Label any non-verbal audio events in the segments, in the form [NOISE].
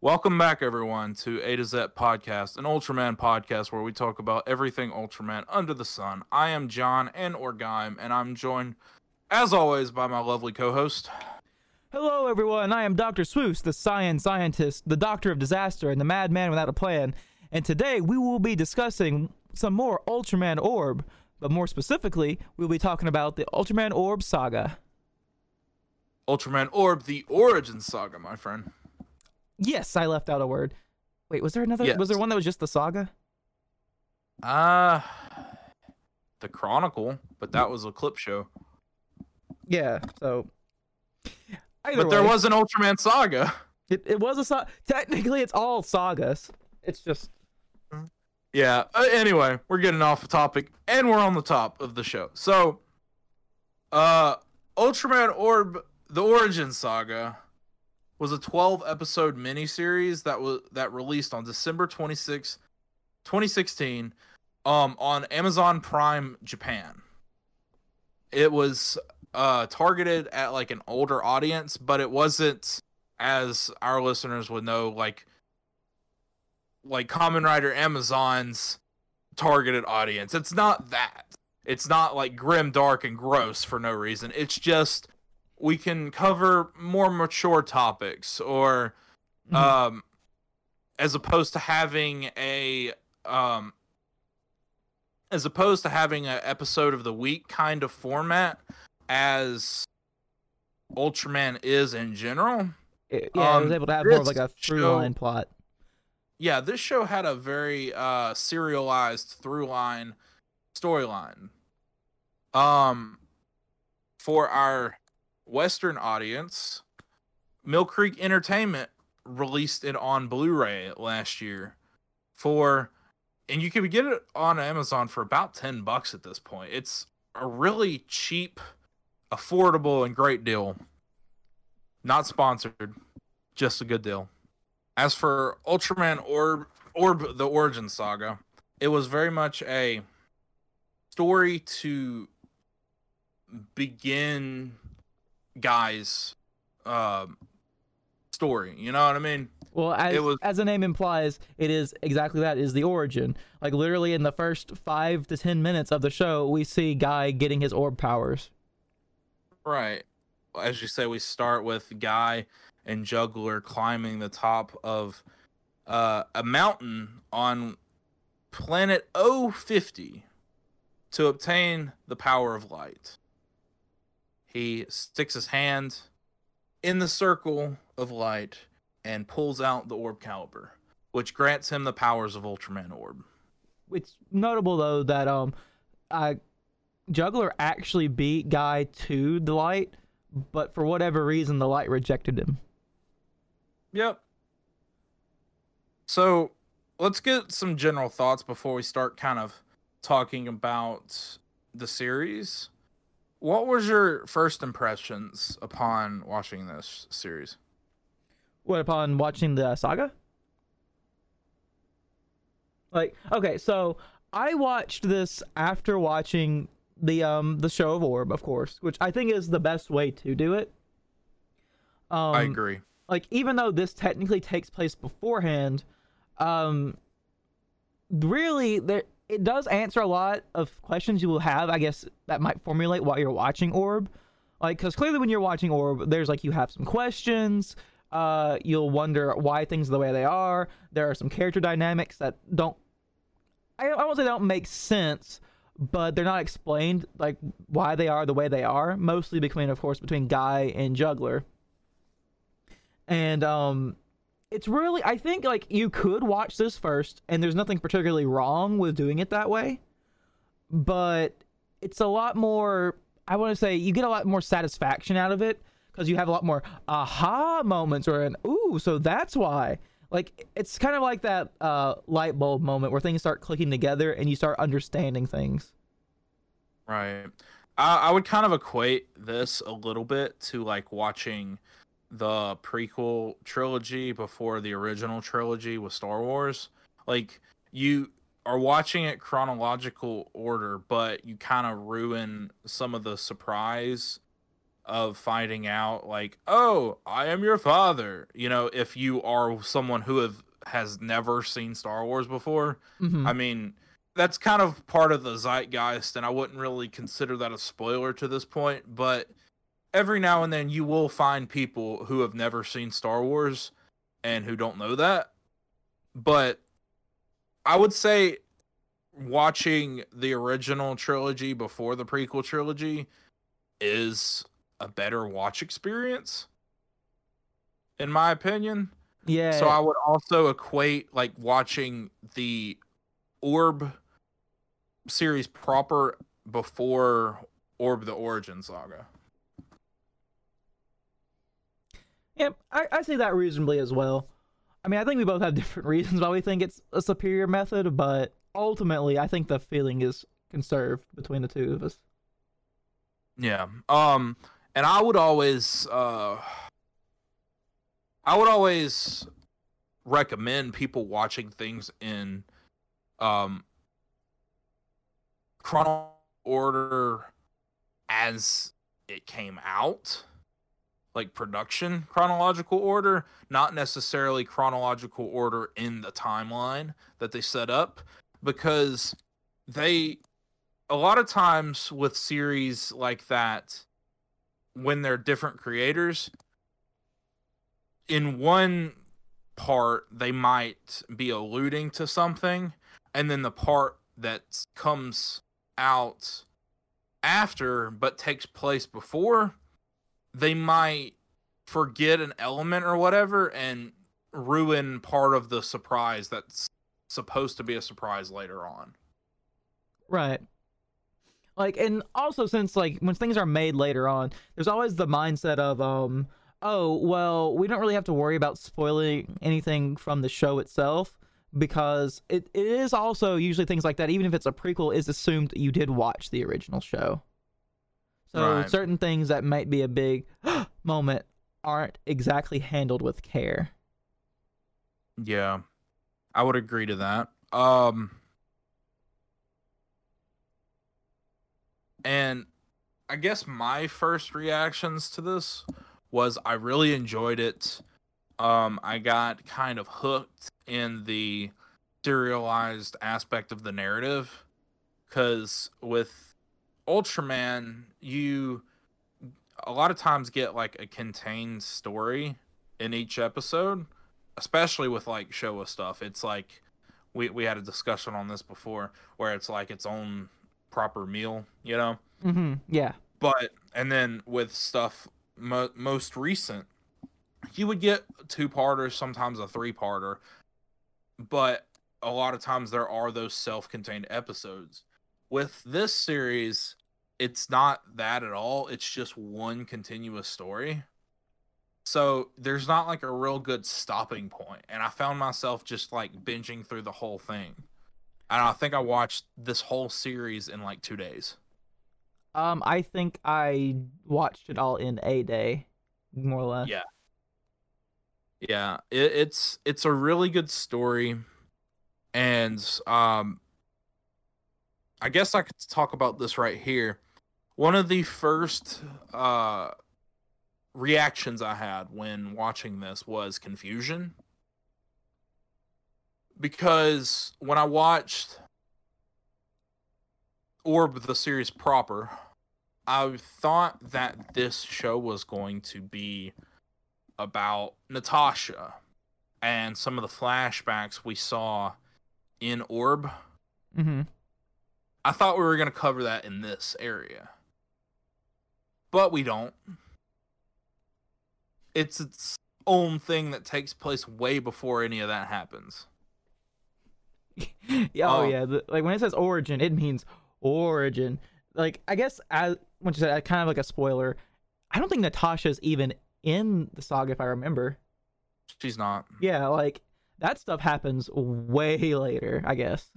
Welcome back, everyone, to A to Z Podcast, an Ultraman podcast where we talk about everything Ultraman under the sun. I am John and Orgime, and I'm joined, as always, by my lovely co-host. Hello, everyone. I am Dr. Swooce, the science scientist, the doctor of disaster, and the madman without a plan. And today we will be discussing some more Ultraman Orb, but more specifically, we'll be talking about the Ultraman Orb saga. Ultraman Orb, the origin saga, my friend. Yes, I left out a word. Wait, was there another? Yes. Was there one that was just the saga? Uh the Chronicle, but that was a clip show. Yeah. So. But there was an Ultraman saga. It, it was a saga. Technically, it's all sagas. It's just. Yeah. Uh, anyway, we're getting off the topic, and we're on the top of the show. So, uh, Ultraman Orb: The Origin Saga was a 12 episode miniseries that was that released on December 26, 2016, um, on Amazon Prime Japan. It was uh targeted at like an older audience, but it wasn't as our listeners would know like like Kamen Rider Amazon's targeted audience. It's not that. It's not like grim, dark, and gross for no reason. It's just we can cover more mature topics or Mhm. um as opposed to having a um as opposed to having an episode of the week kind of format as Ultraman is in general. It, yeah, it was Um, able to have more of like a through show- line plot. yeah, this show had a very uh serialized through line storyline. Um for our western audience, Mill Creek Entertainment released it on Blu-ray last year for and you can get it on Amazon for about 10 bucks at this point. It's a really cheap, affordable and great deal. Not sponsored, just a good deal. As for Ultraman Orb, Orb the Origin Saga, it was very much a story to begin Guy's um story. You know what I mean? Well, as, was- as the name implies, it is exactly that is the origin. Like literally in the first five to ten minutes of the show, we see Guy getting his orb powers. Right. As you say, we start with Guy and Juggler climbing the top of uh, a mountain on planet O50 to obtain the power of light. He sticks his hand in the circle of light and pulls out the orb caliber, which grants him the powers of Ultraman Orb. It's notable though that um, uh, Juggler actually beat Guy to the light, but for whatever reason, the light rejected him. Yep. So let's get some general thoughts before we start kind of talking about the series. What was your first impressions upon watching this series? What upon watching the saga? Like, okay, so I watched this after watching the um the show of Orb, of course, which I think is the best way to do it. Um, I agree. like even though this technically takes place beforehand um really there it does answer a lot of questions you will have i guess that might formulate while you're watching orb. Like because clearly when you're watching orb there's like you have some questions uh you'll wonder why things are the way they are. There are some character dynamics that don't i, I won't say they don't make sense but they're not explained like why they are the way they are mostly between of course between guy and juggler. And um it's really i think like you could watch this first and there's nothing particularly wrong with doing it that way but it's a lot more i want to say you get a lot more satisfaction out of it because you have a lot more aha moments or an ooh so that's why like it's kind of like that uh light bulb moment where things start clicking together and you start understanding things Right. I, I would kind of equate this a little bit to like watching the prequel trilogy before the original trilogy with Star Wars. Like you are watching it chronological order, but you kind of ruin some of the surprise of finding out like, "Oh, I am your father." You know, if you are someone who have has never seen Star Wars before, Mhm. I mean, that's kind of part of the zeitgeist, and I wouldn't really consider that a spoiler to this point. But every now and then, you will find people who have never seen Star Wars and who don't know that. But I would say watching the original trilogy before the prequel trilogy is a better watch experience, in my opinion. yeah. So I would also equate like watching the Orb series proper before Orb the Origin Saga. Yeah, I, I see that reasonably as well. I mean, I think we both have [LAUGHS] different reasons why we think it's a superior method, but ultimately, I think the feeling is conserved between the two of us. Yeah. Um and I would always uh I would always recommend people watching things in um chrono order as it came out like production chronological order not necessarily chronological order in the timeline that they set up because they a lot of times with series like that when they're different creators in one part they might be alluding to something and then the part that comes out after but takes place before they might forget an element or whatever and ruin part of the surprise that's supposed to be a surprise later on Right. Like, and also since like when things are made later on, there's always the mindset of um, oh well, we don't really have to worry about spoiling anything from the show itself because it, it is also usually things like that. Even if it's a prequel, is assumed you did watch the original show. So Right. certain things that might be a big [GASPS] moment aren't exactly handled with care. Yeah. I would agree to that. Um and I guess my first reactions to this was I really enjoyed it. Um I got kind of hooked in the serialized aspect of the narrative cuz with Ultraman you a lot of times get like a contained story in each episode especially with like Showa stuff. It's like we we had a discussion on this before where it's like its own proper meal, you know. Mm-hmm. Yeah. But and then with stuff mo- most recent, you would get two parters, sometimes a three parter, but a lot of times there are those self-contained episodes. With this series, it's not that at all. It's just one continuous story. So there's not like a real good stopping point. and I found myself just like binging through the whole thing. And I think I watched this whole series in like two days. Um, I think I watched it all in a day, more or less. Yeah. Yeah, it, it's it's a really good story, and um, I guess I could talk about this right here. One of the first uh reactions I had when watching this was confusion, because when I watched Orb the series proper, I thought that this show was going to be about Natasha and some of the flashbacks we saw in Orb. Mm-hmm. I thought we were going to cover that in this area. But we don't. It's its own thing that takes place way before any of that happens. [LAUGHS] Yeah, oh Oh. yeah, the, like when it says origin, it means origin. Like I guess as when you said uh, kind of like a spoiler, I don't think Natasha's even in the saga if I remember. She's not. Yeah, like that stuff happens way later, I guess.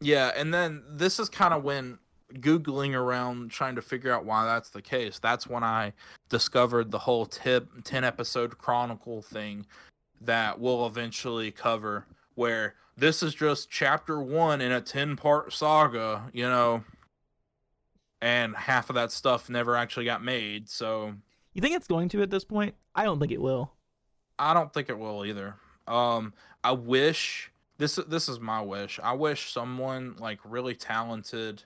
Yeah, and then this is kind of when googling around trying to figure out why that's the case. That's when I discovered the whole tip 10 episode chronicle thing that we'll eventually cover where this is just chapter 1 in a 10 part saga, you know. and half of that stuff never actually got made. So You think it's going to at this point? I don't think it will. I don't think it will either. Um, I wish this this is my wish. I wish someone like really talented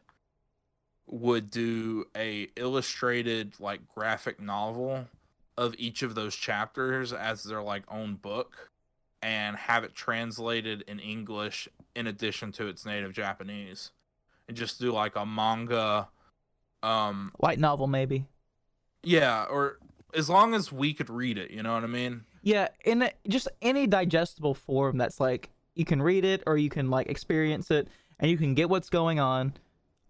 would do a illustrated like graphic novel of each of those chapters as their like own book and have it translated in English in addition to its native Japanese. And just do like a manga um Light novel, maybe. yeah, or as long as we could read it, you know what I mean? Yeah, in a, just any digestible form that's like you can read it or you can like experience it and you can get what's going on.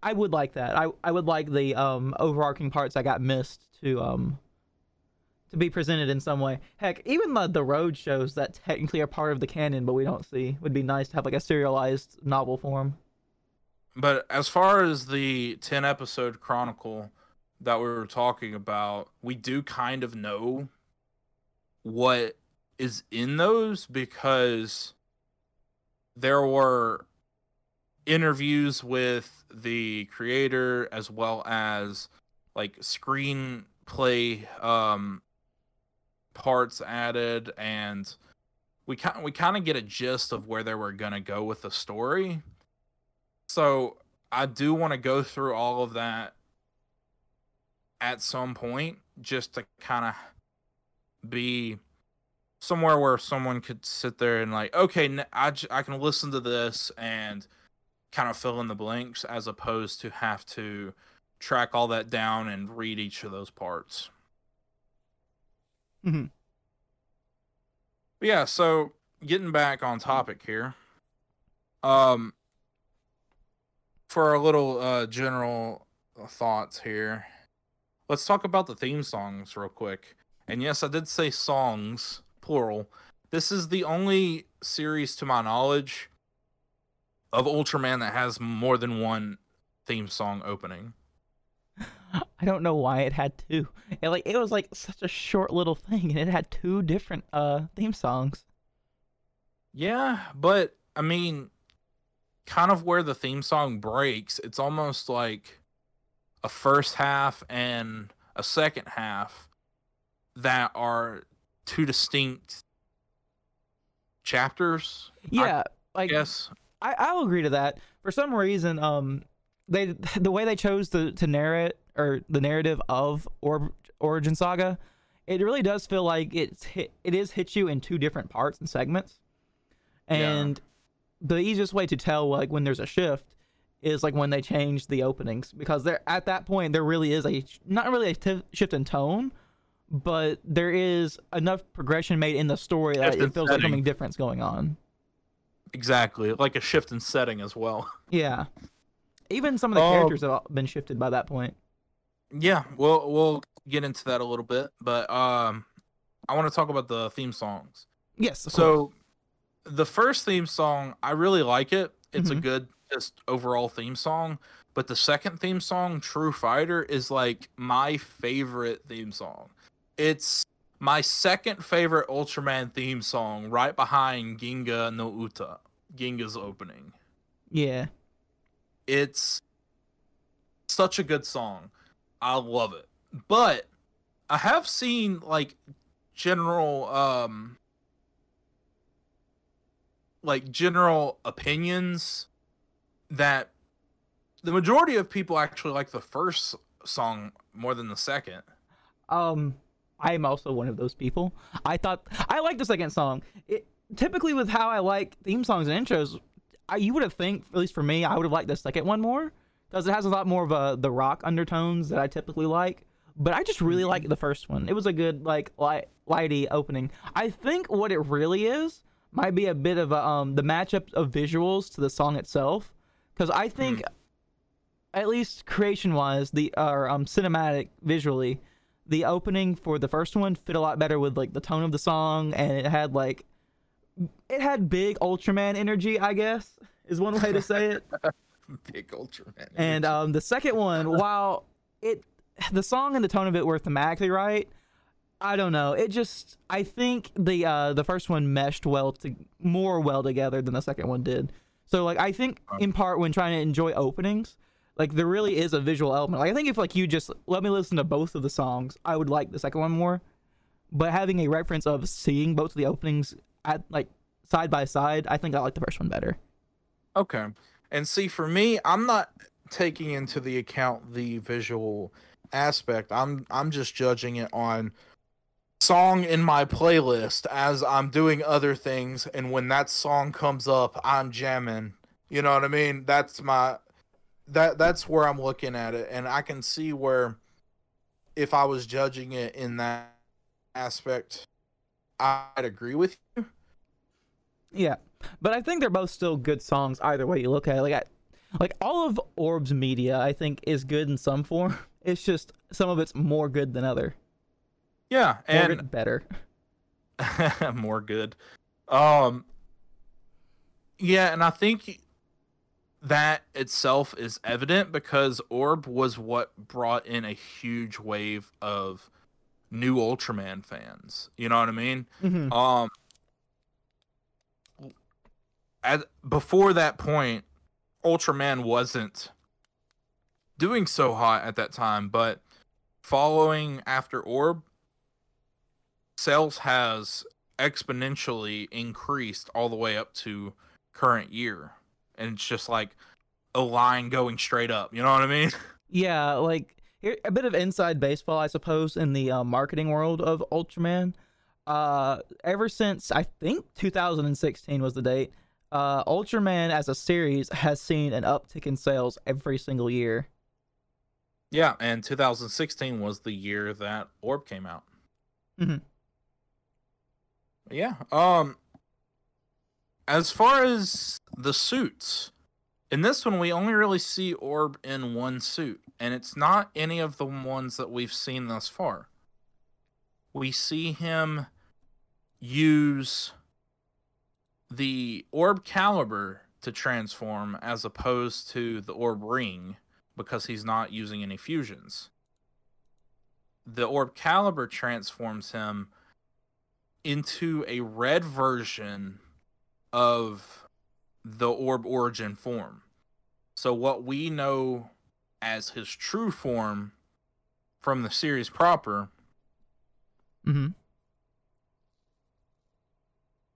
I would like that. I I would like the um overarching parts I got missed to um to be presented in some way. Heck, even the the road shows that technically are part of the canon but we don't see would be nice to have like a serialized novel form. But as far as the 10 episode chronicle that we were talking about, we do kind of know what is in those because there were interviews with the creator as well as like screenplay um parts added and we kind we kind of get a gist of where they were going to go with the story. So I do want to go through all of that at some point just to kind of be somewhere where someone could sit there and like okay I, j- I can listen to this and kind of fill in the blanks as opposed to have to track all that down and read each of those parts. Mhm. But yeah so getting back on topic here um for a little uh general thoughts here let's talk about the theme songs real quick. And yes i did say songs plural. This is the only series to my knowledge of ultraman that has more than one theme song opening I don't know why it had two. It, like it was like such a short little thing and it had two different uh theme songs. yeah but i mean kind of where the theme song breaks it's almost like a first half and a second half that are two distinct chapters Yeah, i like guess I, I'll agree to that. For some reason, um, they [LAUGHS] the way they chose to to narrate or the narrative of or, Origin Saga, it really does feel like it's hit, it is hit you in two different parts and segments, Yeah. and the easiest way to tell like when there's a shift is like when they change the openings because there at that point there really is a not really a t- shift in tone. But there is enough progression made in the story that it feels like something different's going on. Exactly like a shift in setting as well [LAUGHS] Yeah. Even some of the Um, characters have been shifted by that point. yeah we'll we'll get into that a little bit but um i want to talk about the theme songs Yes. of course. so the first theme song i really like it it's a Mhm. good just overall theme song but the second theme song true fighter is like my favorite theme song it's my second favorite ultraman theme song right behind ginga no uta ginga's opening. Yeah. it's such a good song. I love it. But i have seen like general um like general opinions that the majority of people actually like the first song more than the second. Um, I am also one of those people. I thought I like the second song. It typically with how I like theme songs and intros, I, you would have think at least for me, I would have liked the second one more because it has a lot more of a the rock undertones that I typically like. But I just really like the first one. It was a good like light lighty opening. I think what it really is might be a bit of a um the matchup of visuals to the song itself because I think at least creation wise the or um cinematic visually the opening for the first one fit a lot better with like the tone of the song and it had like it had big ultraman energy i guess is one way to say it. [LAUGHS] Big ultraman and um the second one while it the song and the tone of it were thematically right i don't know. It just i think the uh the first one meshed well to more well together than the second one did. So like i think in part when trying to enjoy openings Like there really is a visual element. Like I think if like you just let me listen to both of the songs, I would like the second one more. But having a reference of seeing both of the openings at like side by side, I think I like the first one better. Okay. And see, for me, I'm not taking into the account the visual aspect. I'm I'm just judging it on song in my playlist as I'm doing other things and when that song comes up, I'm jamming. You know what I mean? That's my that that's where I'm looking at it and I can see where if I was judging it in that aspect I'd agree with you. Yeah, but I think they're both still good songs either way you look at it. Like, I, like all of Orb's media, I think is good in some form. [LAUGHS] It's just some of it's more good than other. Yeah, More and good, better. [LAUGHS] more good. Um yeah, and I think that itself is evident because Orb was what brought in a huge wave of new Ultraman fans. You know what I mean? hmm Um at before that point, Ultraman wasn't doing so hot at that time, but following after Orb, sales has exponentially increased all the way up to current year. And it's just like a line going straight up. You know what I mean? [LAUGHS] Yeah, like a bit of inside baseball, I suppose, in the uh, marketing world of Ultraman. Uh, ever since I think 2016 was the date, uh, Ultraman as a series has seen an uptick in sales every single year. Yeah, and 2016 was the year that Orb came out. Mhm. Yeah. Um as far as the suits, in this one we only really see Orb in one suit, and it's not any of the ones that we've seen thus far. We see him use the Orb caliber to transform as opposed to the Orb ring because he's not using any fusions. The Orb Caliber transforms him into a red version of the Orb Origin form. So, what we know as his true form from the series proper, hmm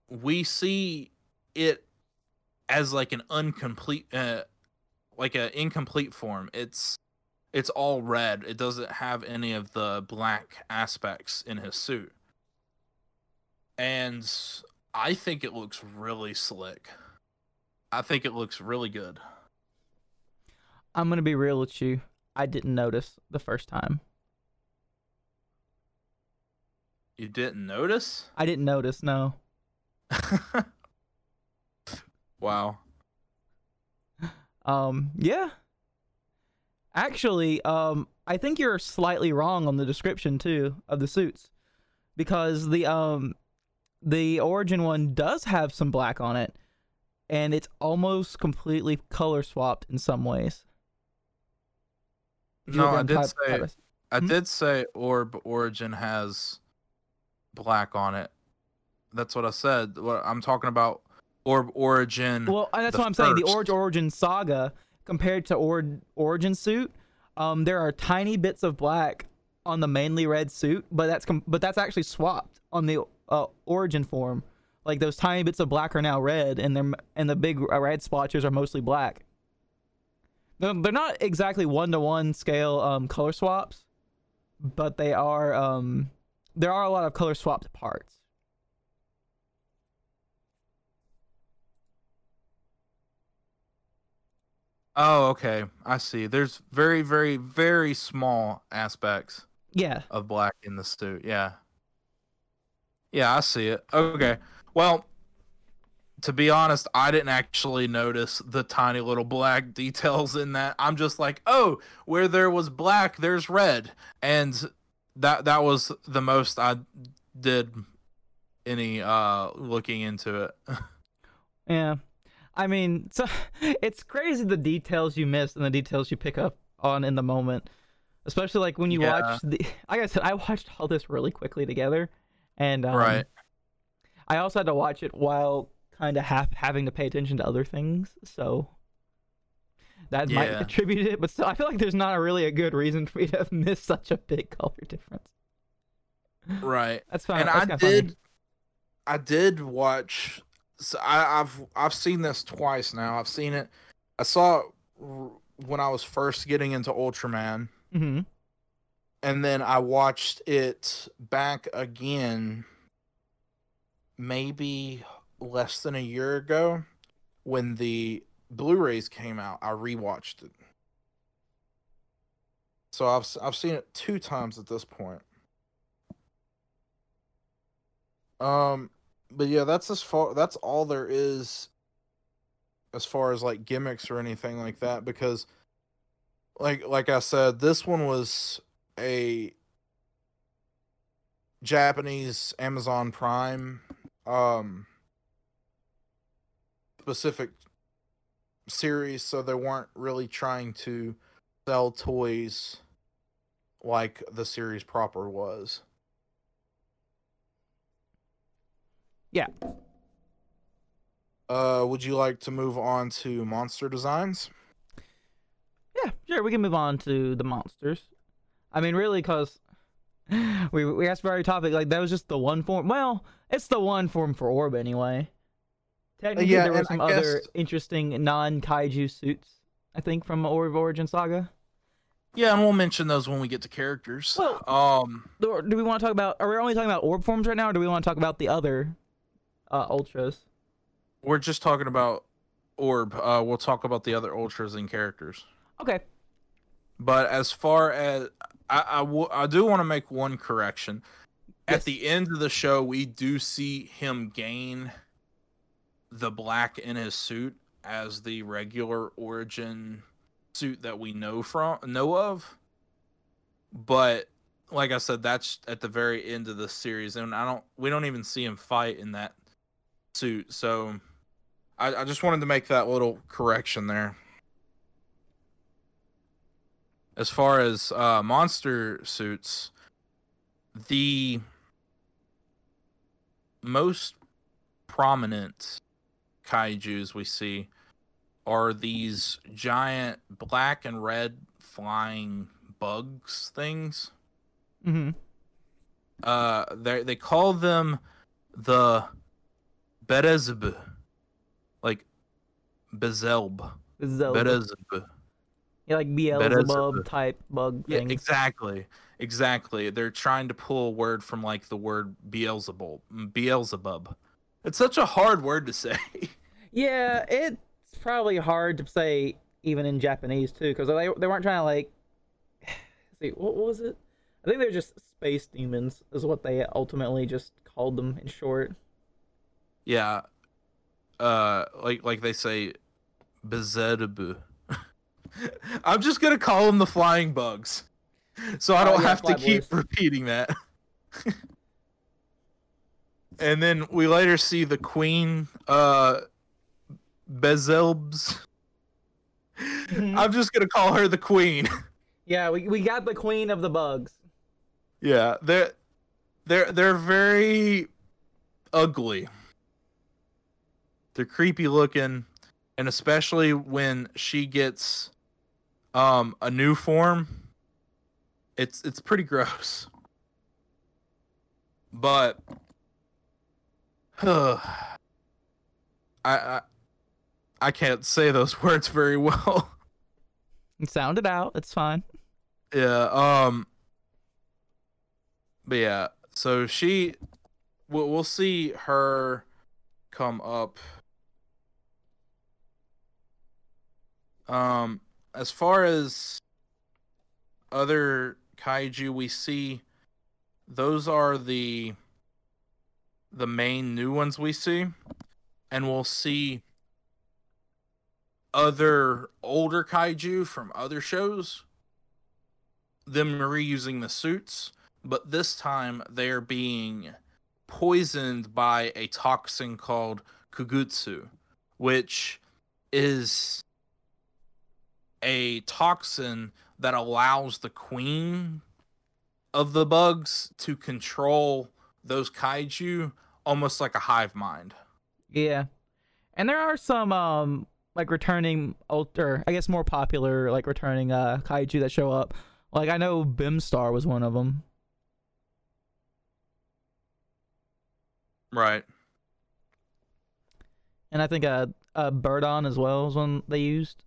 we see it as like an incomplete uh, like an incomplete form. It's it's all red. It doesn't have any of the black aspects in his suit. And i think it looks really slick i think it looks really good I'm gonna be real with you. I didn't notice the first time. you didn't notice I didn't notice. No. [LAUGHS] wow Um. Yeah. Actually, um, I think you're slightly wrong on the description too of the suits, because the um, the origin one does have some black on it, and it's almost completely color swapped in some ways. No i did type- say type- i Hmm? did say orb origin has black on it that's what i said what i'm talking about orb origin Well, that's what I'm saying. The first. Origin Saga compared to Or- Origin suit, um, there are tiny bits of black on the mainly red suit, but that's com- but that's actually swapped on the uh, Origin form. Like those tiny bits of black are now red, and they're and the big uh, red splotches are mostly black. They're, they're not exactly one to one scale um, color swaps, but they are um, there are a lot of color swapped parts. Oh, okay. I see. There's very, very, very small aspects Yeah, of black in the suit. Yeah. Yeah, I see it. Okay. Well, to be honest, I didn't actually notice the tiny little black [LAUGHS] details in that. I'm just like, oh, where there was black, there's red, and that that was the most I did any uh looking into it. [LAUGHS] Yeah. I mean, so [LAUGHS] it's crazy the details you miss and the details you pick up on in the moment. Especially like when you Yeah. watch the like I said, I watched all this really quickly together. And um, Right. I also had to watch it while kind of half having to pay attention to other things. So that might Yeah. attribute it. But still, I feel like there's not a really a good reason for me to have [LAUGHS] missed such a big color difference. Right. [LAUGHS] That's fine. and that's I kinda funny. did, I did watch. So I, I've I've seen this twice now. I've seen it. I saw it when I was first getting into Ultraman, hmm and then I watched it back again, maybe less than a year ago, when the Blu-rays came out. I rewatched it, so I've I've seen it two times at this point. Um, but yeah, that's as far. That's all there is, as far as like gimmicks or anything like that. Because, like like I said, this one was a Japanese Amazon Prime um specific series, so they weren't really trying to sell toys like the series proper was. Yeah. Uh, would you like to move on to monster designs? Yeah, sure. We can move on to the monsters. I mean, really, because [LAUGHS] we we asked for our topic. Like that was just the one form. Well, it's the one form for Orb anyway. Technically, yeah, there were some I other guess- interesting non-kaiju suits. I think from Orb Origin Saga. Yeah, and we'll mention those when we get to characters. Well- um, Do, do we want to talk about? Are we only talking about Orb forms right now, or do we want to talk about the other uh, ultras? we're just talking about Orb. Uh, we'll talk about the other ultras and characters. Okay. But as far as I, I, w- I do want to make one correction. Yes. At the end of the show, we do see him gain the black in his suit as the regular origin suit that we know from know of. But like I said, that's at the very end of the series, and I don't we don't even see him fight in that suit. So I, I just wanted to make that little correction there as far as uh, monster suits, the most prominent kaiju's we see are these giant black and red flying bugs things. Mm-hmm. Uh, they they call them the Berezb, like Bezelb, Berezb. Yeah, like Beelzebub type bug Yeah, things. exactly. Exactly. They're trying to pull a word from like the word Beelzebub. Beelzebub. It's such a hard word to say. [LAUGHS] Yeah, it's probably hard to say even in Japanese too, because they they weren't trying to like. [SIGHS] see, what, what was it? I think they're just space demons, is what they ultimately just called them in short. yeah. Uh like like they say Bezedebu. [LAUGHS] I'm just gonna call them the flying bugs. So I Oh, don't yeah, have to keep boys. repeating that. [LAUGHS] and then we later see the queen uh Bezelbs. Mhm. I'm just gonna call her the queen. [LAUGHS] Yeah, we, we got the queen of the bugs. Yeah, they're they're they're very ugly. They're creepy looking, and especially when she gets um a new form, it's it's pretty gross. But [SIGHS] I I I can't say those [LAUGHS] words very well. Sound it out. It's fine. Yeah. Um. But yeah, so she, we'll we'll see her come up. Um, as far as other kaiju we see, those are the the main new ones we see, and we'll see other older kaiju from other shows them reusing the suits, but this time they're being poisoned by a toxin called kugutsu, which is a toxin that allows the queen of the bugs to control those kaiju almost like a hive mind. Yeah. And there are some um like returning older, I guess more popular like returning uh kaiju that show up. Like I know Bemstar was one of them. Right. And I think uh, uh Birdon as well is one they used.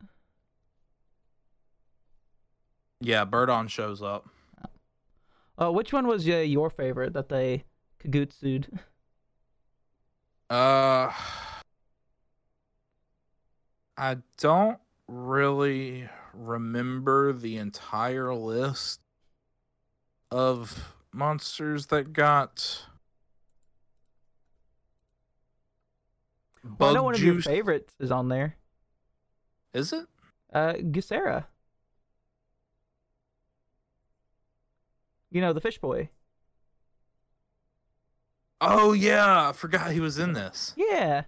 Yeah, Birdon shows up. Uh, which one was uh, your favorite that they kagutsu'd? [LAUGHS] Uh, I don't really remember the entire list of monsters that got Well, I know bug one of your favorites is on there. Is it? Uh, Gesura. You know the fish boy. Oh yeah, I forgot he was in this. Yeah.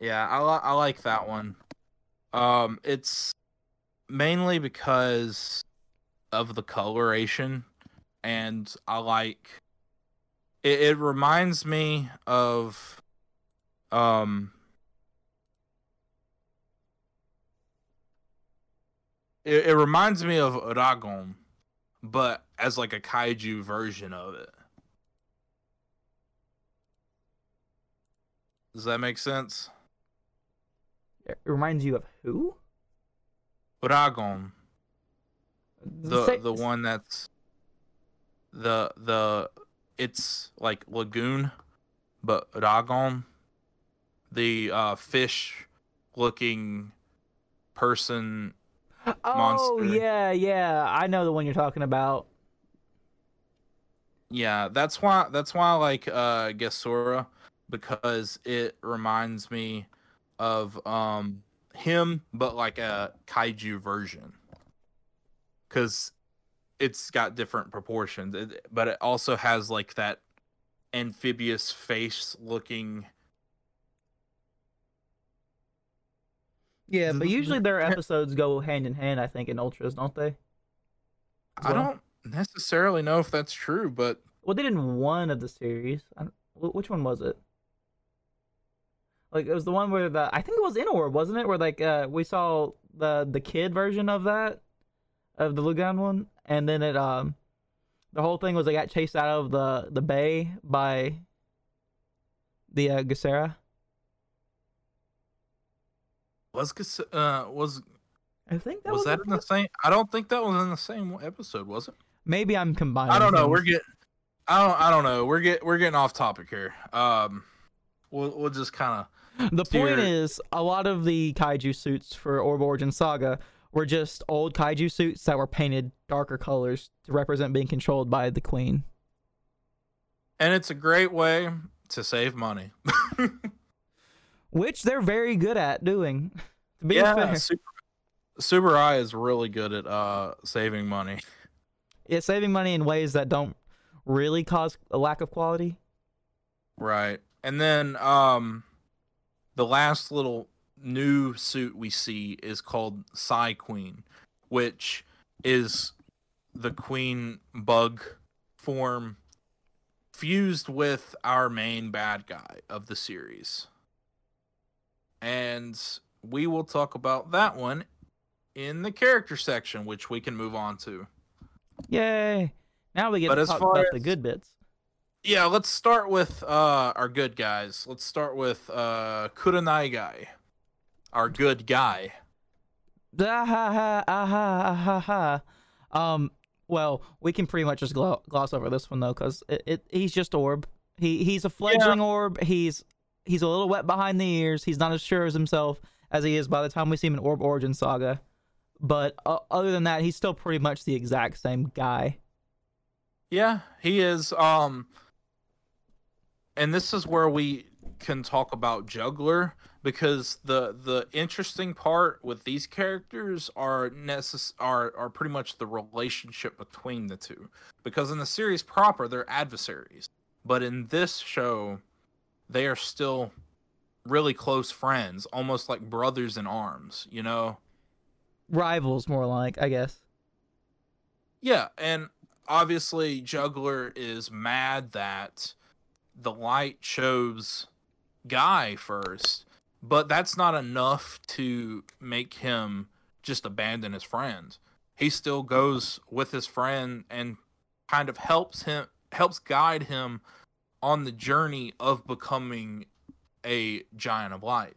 Yeah, I li- I like that one. Um, it's mainly because of the coloration, and I like. It, it reminds me of, um. It, it reminds me of Ragon, but as like a kaiju version of it. Does that make sense? It reminds you of who? Ragon. the Say- the one that's the the it's like lagoon but ragon the uh fish looking person Oh monster. yeah, yeah. I know the one you're talking about. yeah that's why that's why i like uh gesura because it reminds me of um him but like a kaiju version because it's got different proportions it, but it also has like that amphibious face looking Yeah, but usually their [LAUGHS] episodes go hand in hand. I think in ultras, don't they? I well? don't necessarily know if that's true but Well, they did in one of the series. I which one was it? Like it was the one where the I think it was in Orb, wasn't it? Where like uh we saw the the kid version of that of the Lugan one, and then it um the whole thing was they got chased out of the the bay by the uh, Gesura. Was uh was I think that was was, that in the same i don't think that was in the same episode was it Maybe I'm combining. I don't know. We're getting. I don't. I don't know. We're get. We're getting off topic here. Um, we'll we'll just kind of. The point is, a lot of the kaiju suits for Orb Origin Saga were just old kaiju suits that were painted darker colors to represent being controlled by the queen. And it's a great way to save money. [LAUGHS] Which they're very good at doing. [LAUGHS] To be yeah, fair. Super, Super Eye is really good at uh saving money. Yeah, saving money in ways that don't really cause a lack of quality. Right. And then um, the last little new suit we see is called Psy Queen, which is the queen bug form fused with our main bad guy of the series. And we will talk about that one in the character section, which we can move on to. Yay! Now we get But to as talk far about the good bits. Yeah, let's start with uh our good guys. Let's start with uh Kurenai guy. Our good guy. [LAUGHS] Ah ha ha ah ha ah ha ha. Um. Well, we can pretty much just gloss over this one though, because it, it he's just orb. He he's a fledgling orb. He's he's a little wet behind the ears. He's not as sure as himself as he is by the time we see him in Orb Origin Saga. But uh, other than that, he's still pretty much the exact same guy. Yeah, he is um and this is where we can talk about Juggler because the the interesting part with these characters are necess- are are pretty much the relationship between the two because in the series proper they're adversaries but in this show they are still really close friends almost like brothers in arms you know Rivals, more like, I guess. Yeah, and obviously Juggler is mad that the light chose Guy first, but that's not enough to make him just abandon his friend. He still goes with his friend and kind of helps him helps guide him on the journey of becoming a giant of light.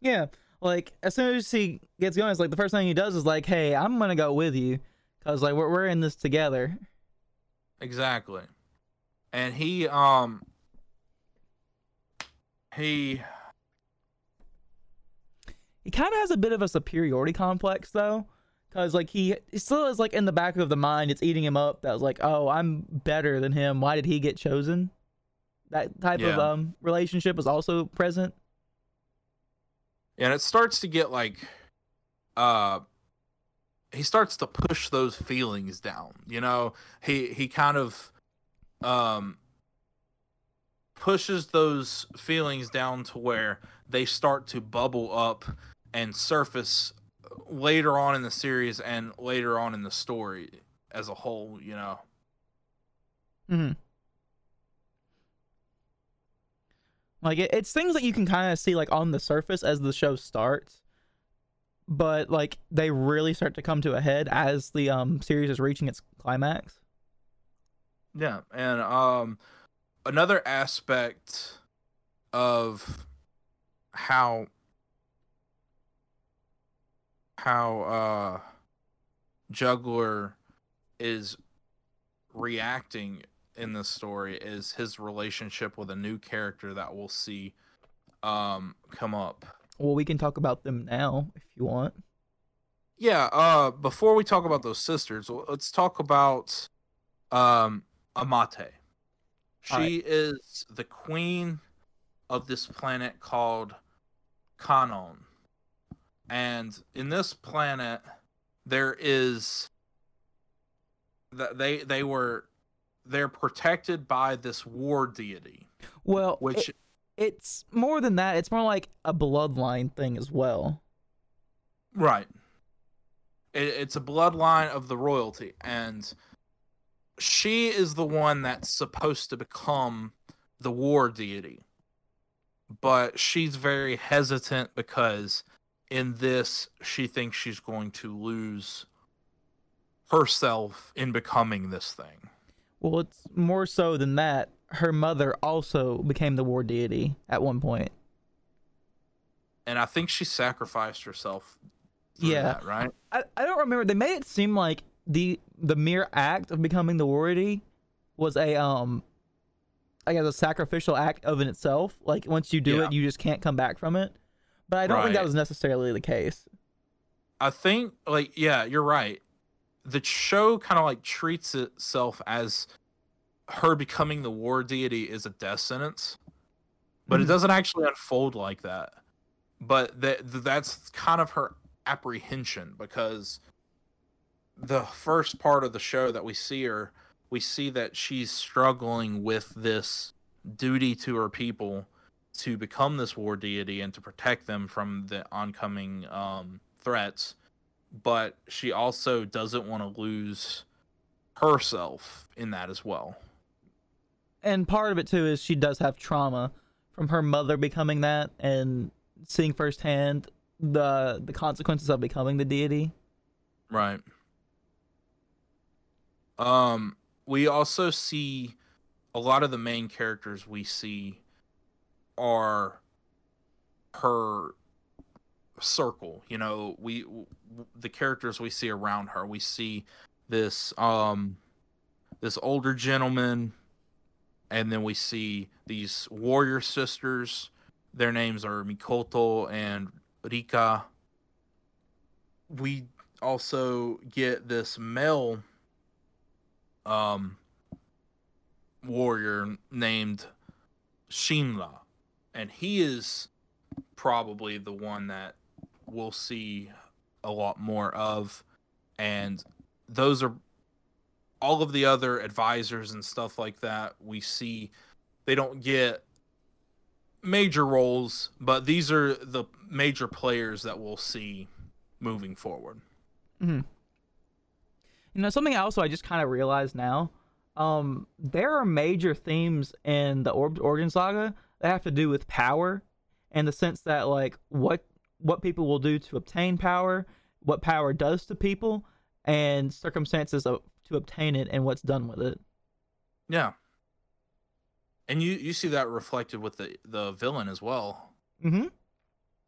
Yeah, like as soon as he gets going, it's like the first thing he does is like, "Hey, I'm gonna go with you, cause like we're we're in this together." Exactly. And he um he he kind of has a bit of a superiority complex though because like he, he still is like in the back of the mind it's eating him up that was like oh i'm better than him why did he get chosen that type of um relationship is also present? And it starts to get like uh he starts to push those feelings down you know? He he kind of um pushes those feelings down to where they start to bubble up and surface later on in the series and later on in the story as a whole you know? Hmm like it, it's things that you can kind of see like on the surface as the show starts but like they really start to come to a head as the um series is reaching its climax. Yeah, and um another aspect of how how uh Juggler is reacting in this story is his relationship with a new character that we'll see um come up. well we can talk about them now if you want Yeah, uh before we talk about those sisters, let's talk about um Amate. She Alright. is the queen of this planet called Kanon. And in this planet there is that they they were they're protected by this war deity well which it- it's more than that. It's more like a bloodline thing as well. Right. It, it's a bloodline of the royalty, and she is the one that's supposed to become the war deity. But she's very hesitant because in this, she thinks she's going to lose herself in becoming this thing. Well, it's more so than that. Her mother also became the war deity at one point. And I think she sacrificed herself. Yeah. that, right? I, I don't remember. They made it seem like the the mere act of becoming the war deity was a um I guess a sacrificial act of in itself. Like once you do Yeah. it, you just can't come back from it. But I don't think that was necessarily the case. I think like yeah, you're right. The show kind of like treats itself as her becoming the war deity is a death sentence, but it Mhm. doesn't actually unfold like that. But that that's kind of her apprehension because the first part of the show that we see her, we see that she's struggling with this duty to her people to become this war deity and to protect them from the oncoming um, threats. But she also doesn't want to lose herself in that as well. And part of it too is she does have trauma from her mother becoming that and seeing firsthand the the consequences of becoming the deity. Right. Um, we also see a lot of the main characters we see are her circle. You know, we w- the characters we see around her. We see this um this older gentleman and then we see these warrior sisters. Their names are Mikoto and Rika. We also get this male um warrior named Shinra and he is probably the one that we'll see a lot more of and those are all of the other advisors and stuff like that we see they don't get major roles but these are the major players that we'll see moving forward Mm-hmm. You know, something also I just kind of realized now. Um, there are major themes in the Orb Origin Saga that have to do with power in the sense that like what what people will do to obtain power, what power does to people, and circumstances of, to obtain it and what's done with it. Yeah. And you you see that reflected with the the villain as well. Mm-hmm.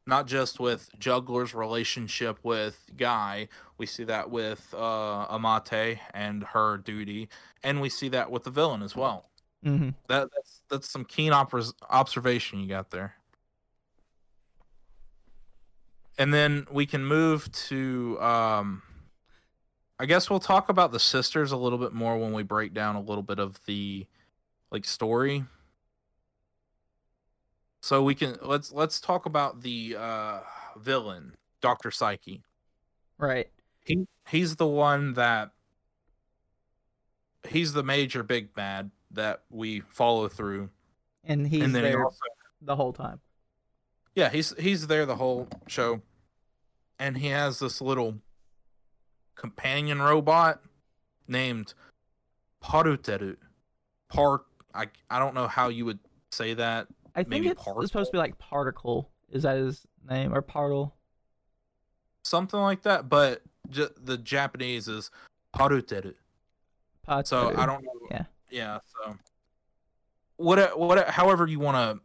Not just with Juggler's relationship with Guy, we see that with uh, Amate and her duty, and we see that with the villain as well. Mm-hmm. That that's that's some keen opers- observation you got there. And then we can move to um I guess we'll talk about the sisters a little bit more when we break down a little bit of the like story. So we can let's let's talk about the uh villain, Dr. Psyche. Right. He he's the one that he's the major big bad that we follow through. And he's and then he there also the whole time. Yeah, he's he's there the whole show, and he has this little companion robot named Paruteru. Par, I I don't know how you would say that. I think Maybe it's, it's supposed to be like particle. Is that his name or partle? Something like that, but j- the Japanese is Paruteru. So I don't know. Yeah. Yeah. So what what however you want to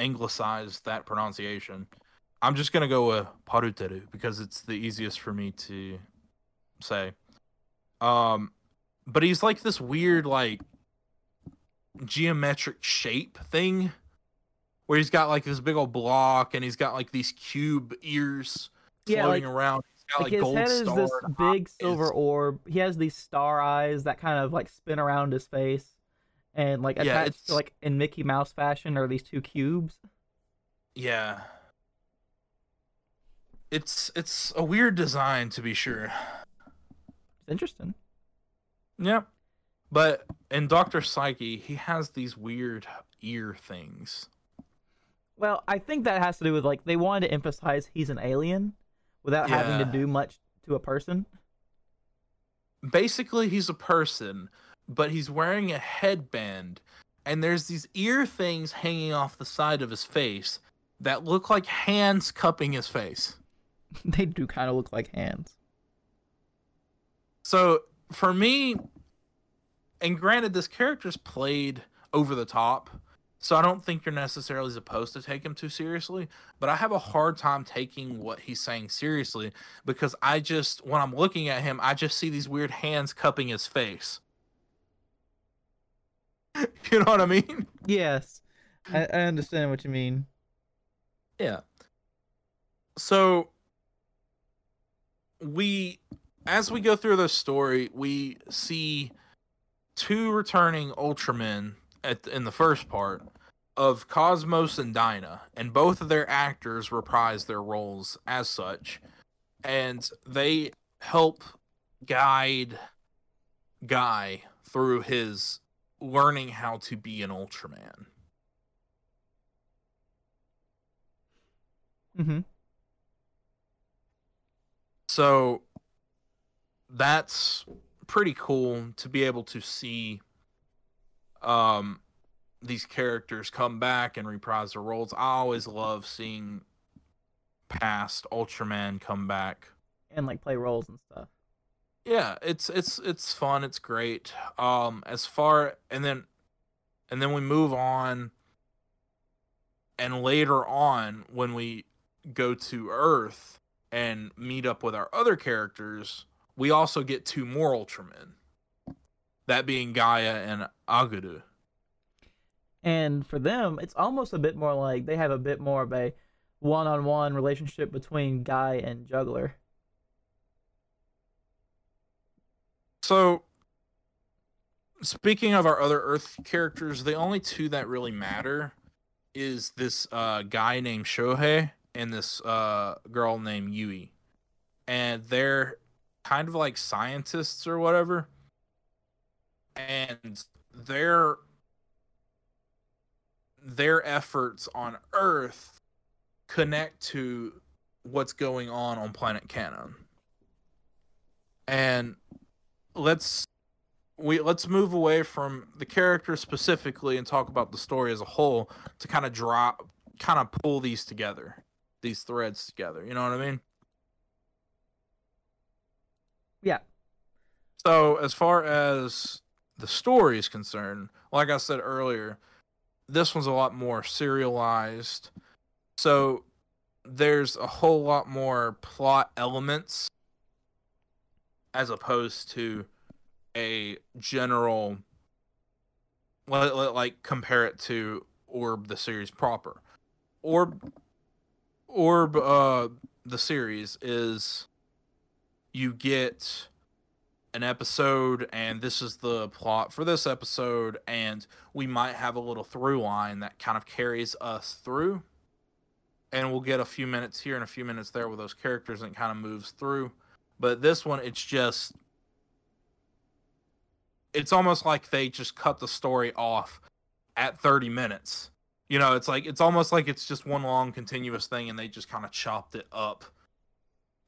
anglicize that pronunciation, I'm just gonna go with Paruteru because it's the easiest for me to say. Um, but he's like this weird like geometric shape thing where he's got like this big old block and he's got like these cube ears Yeah, floating like- around. He's got Like, like, his gold head is this big silver orb. He has these star eyes that kind of like spin around his face, and like Yeah, attached it's- to like in Mickey Mouse fashion are these two cubes. Yeah. It's it's a weird design to be sure. It's interesting. Yeah. But in Dr. Psyche, he has these weird ear things. Well, I think that has to do with like they wanted to emphasize he's an alien without having to do much to a person. Basically, he's a person, but he's wearing a headband and there's these ear things hanging off the side of his face that look like hands cupping his face. [LAUGHS] they do kind of look like hands. So for me, and granted, this character's played over the top, so I don't think you're necessarily supposed to take him too seriously. But I have a hard time taking what he's saying seriously because I just, when I'm looking at him, I just see these weird hands cupping his face. [LAUGHS] you know what I mean? Yes, I, I understand what you mean. Yeah. So we as we go through this story, we see two returning Ultramen at in the first part of Cosmos and Dyna, and both of their actors reprise their roles as such, and they help guide Guy through his learning how to be an Ultraman. hmm So that's pretty cool to be able to see um these characters come back and reprise their roles. I always love seeing past Ultraman come back. And like play roles and stuff. Yeah, it's it's it's fun, it's great. Um as far and then and then we move on and later on when we go to Earth and meet up with our other characters, we also get two more Ultramen. That being Gaia and Aguru. And for them, it's almost a bit more like they have a bit more of a one-on-one relationship between Guy and Juggler. So, speaking of our other Earth characters, the only two that really matter is this uh, guy named Shohei and this uh, girl named Yui. And they're kind of like scientists or whatever. And their their efforts on Earth connect to what's going on on planet Kanon. And let's we let's move away from the character specifically and talk about the story as a whole to kind of drop kind of pull these together, these threads together. You know what I mean? Yeah. So as far as the story is concerned, like I said earlier, this one's a lot more serialized. So there's a whole lot more plot elements as opposed to a general like compare it to orb the series proper orb orb uh the series is you get an episode and this is the plot for this episode and we might have a little through line that kind of carries us through. And we'll get a few minutes here and a few minutes there with those characters and it kind of moves through. But this one it's just it's almost like they just cut the story off at 30 minutes you know it's like it's almost like it's just one long continuous thing and they just kind of chopped it up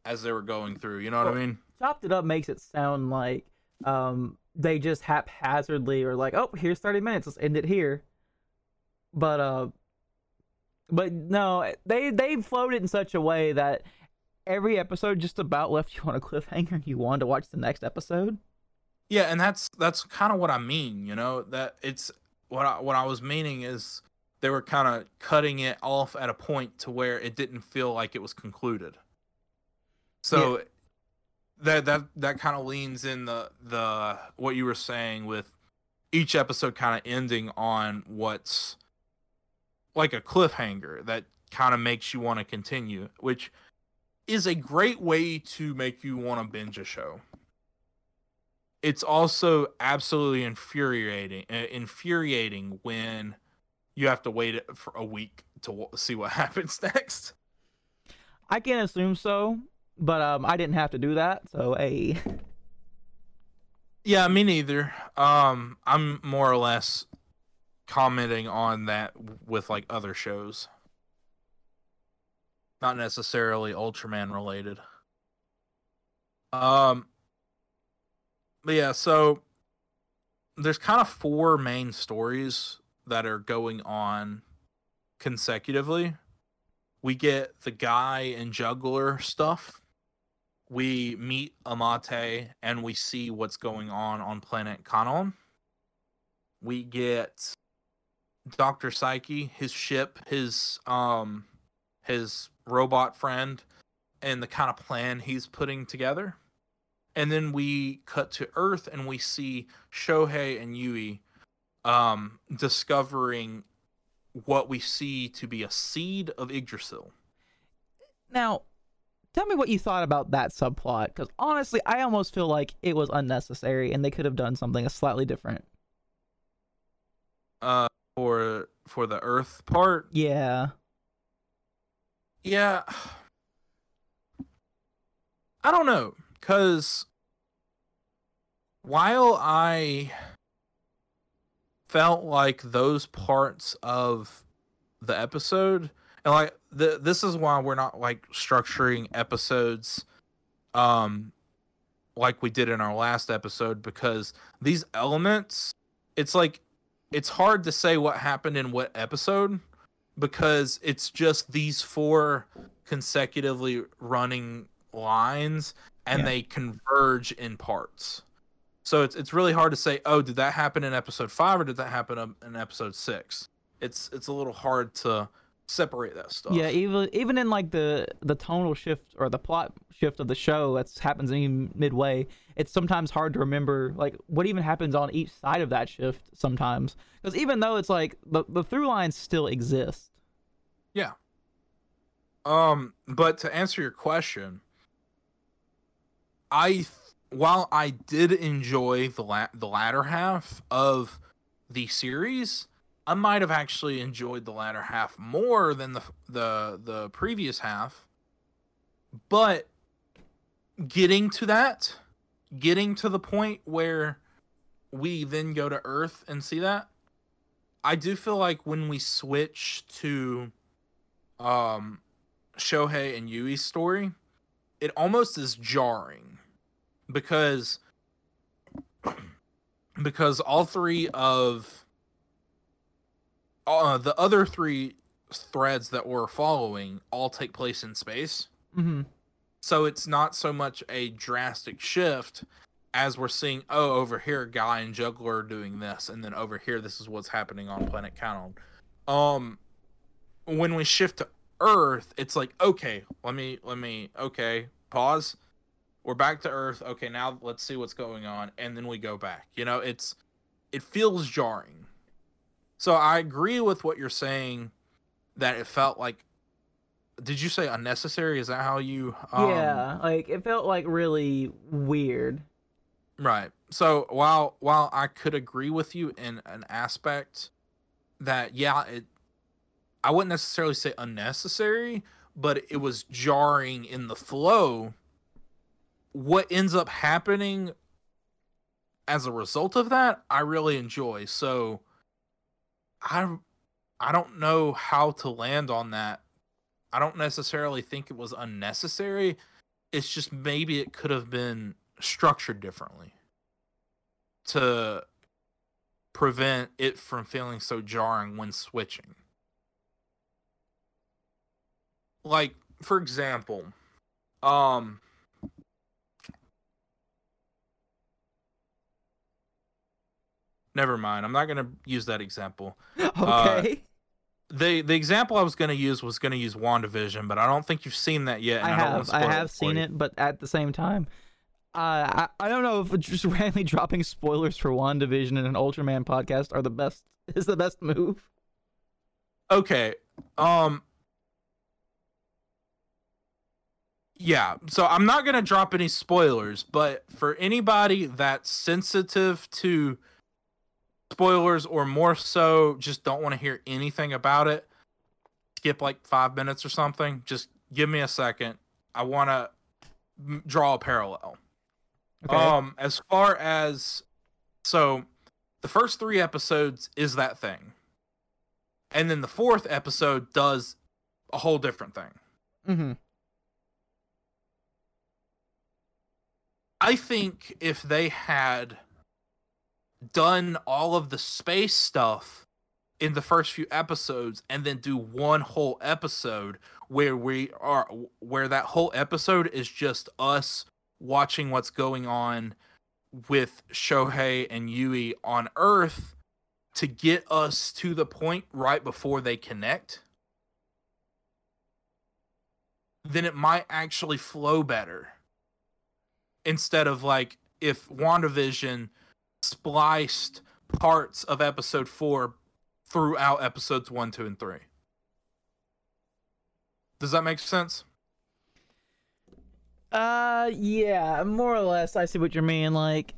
as they were going through you know what Well, i mean? chopped it up makes it sound like um they just haphazardly or like oh here's 30 minutes let's end it here. But uh but no they they flowed it in such a way that every episode just about left you on a cliffhanger and you wanted to watch the next episode. Yeah, and that's that's kind of what I mean, you know, that it's what I what I was meaning is they were kind of cutting it off at a point to where it didn't feel like it was concluded. So that that that kind of leans in the the what you were saying with each episode kind of ending on what's like a cliffhanger that kind of makes you want to continue, which is a great way to make you want to binge a show it's also absolutely infuriating uh, infuriating when you have to wait for a week to w- see what [LAUGHS] happens next. I can assume so but um i didn't have to do that so a yeah me neither. Um i'm more or less commenting on that with like other shows. Not necessarily ultraman related. Um but yeah so there's kind of four main stories that are going on consecutively. We get the guy and juggler stuff. We meet amate and we see what's going on on planet kanon we get dr psyche his ship his um his robot friend and the kind of plan he's putting together. And then we cut to earth and we see shohei and yui um discovering what we see to be a seed of yggdrasil. Now tell me what you thought about that subplot because honestly i almost feel like it was unnecessary and they could have done something slightly different. Uh for for the earth part? Yeah. Yeah. I don't know cuz while i felt like those parts of the episode and like the, this is why we're not like structuring episodes um like we did in our last episode because these elements it's like it's hard to say what happened in what episode because it's just these four consecutively running lines and Yeah. they converge in parts. So it's it's really hard to say, oh, did that happen in episode five or did that happen in episode six? It's it's a little hard to separate that stuff. Yeah, even even in like the the tonal shift or the plot shift of the show that happens in midway, it's sometimes hard to remember like what even happens on each side of that shift sometimes. Because even though it's like the the through lines still exist. Yeah. Um, but to answer your question, I while I did enjoy the la- the latter half of the series, I might have actually enjoyed the latter half more than the the the previous half. But getting to that, getting to the point where we then go to Earth and see that, I do feel like when we switch to um Shohei and Yui's story, it almost is jarring because because all three of uh, the other three threads that we're following all take place in space. hmm So it's not so much a drastic shift as we're seeing, oh, over here, Guy and Juggler are doing this, and then over here, this is what's happening on Planet Kanon. Um, when we shift to Earth, it's like, okay, let me, let me, okay, pause. We're back to Earth. Okay, now let's see what's going on, and then we go back. You know, it's, it feels jarring. So I agree with what you're saying, that it felt like. Did you say unnecessary? Is that how you? Um, yeah, like it felt like really weird. Right. So while while I could agree with you in an aspect that yeah, it I wouldn't necessarily say unnecessary, but it was jarring in the flow. What ends up happening as a result of that, I really enjoy. So I I don't know how to land on that. I don't necessarily think it was unnecessary. It's just maybe it could have been structured differently to prevent it from feeling so jarring when switching. Like, for example, um Never mind. I'm not going to use that example. [LAUGHS] Okay. The the example I was going to use was going to use WandaVision, but I don't think you've seen that yet. I don't have, I have for seen you. it, but at the same time, uh, I I don't know if [LAUGHS] just randomly dropping spoilers for WandaVision in an Ultraman podcast are the best [LAUGHS] is the best move. Okay. Um Yeah, so I'm not going to drop any spoilers, but for anybody that's sensitive to spoilers or more so just don't want to hear anything about it, skip like 5 minutes or something, just give me a second. I want to draw a parallel. Okay. Um, as far as so, the first three episodes is that thing, and then the fourth episode does a whole different thing. mm-hmm. I think if they had done all of the space stuff in the first few episodes and then do one whole episode where we are where that whole episode is just us watching what's going on with Shohei and Yui on Earth to get us to the point right before they connect then it might actually flow better. Instead of like if WandaVision spliced parts of episode 4 throughout episodes 1, 2 and 3. Does that make sense? Uh, yeah, more or less. I see what you mean. Like,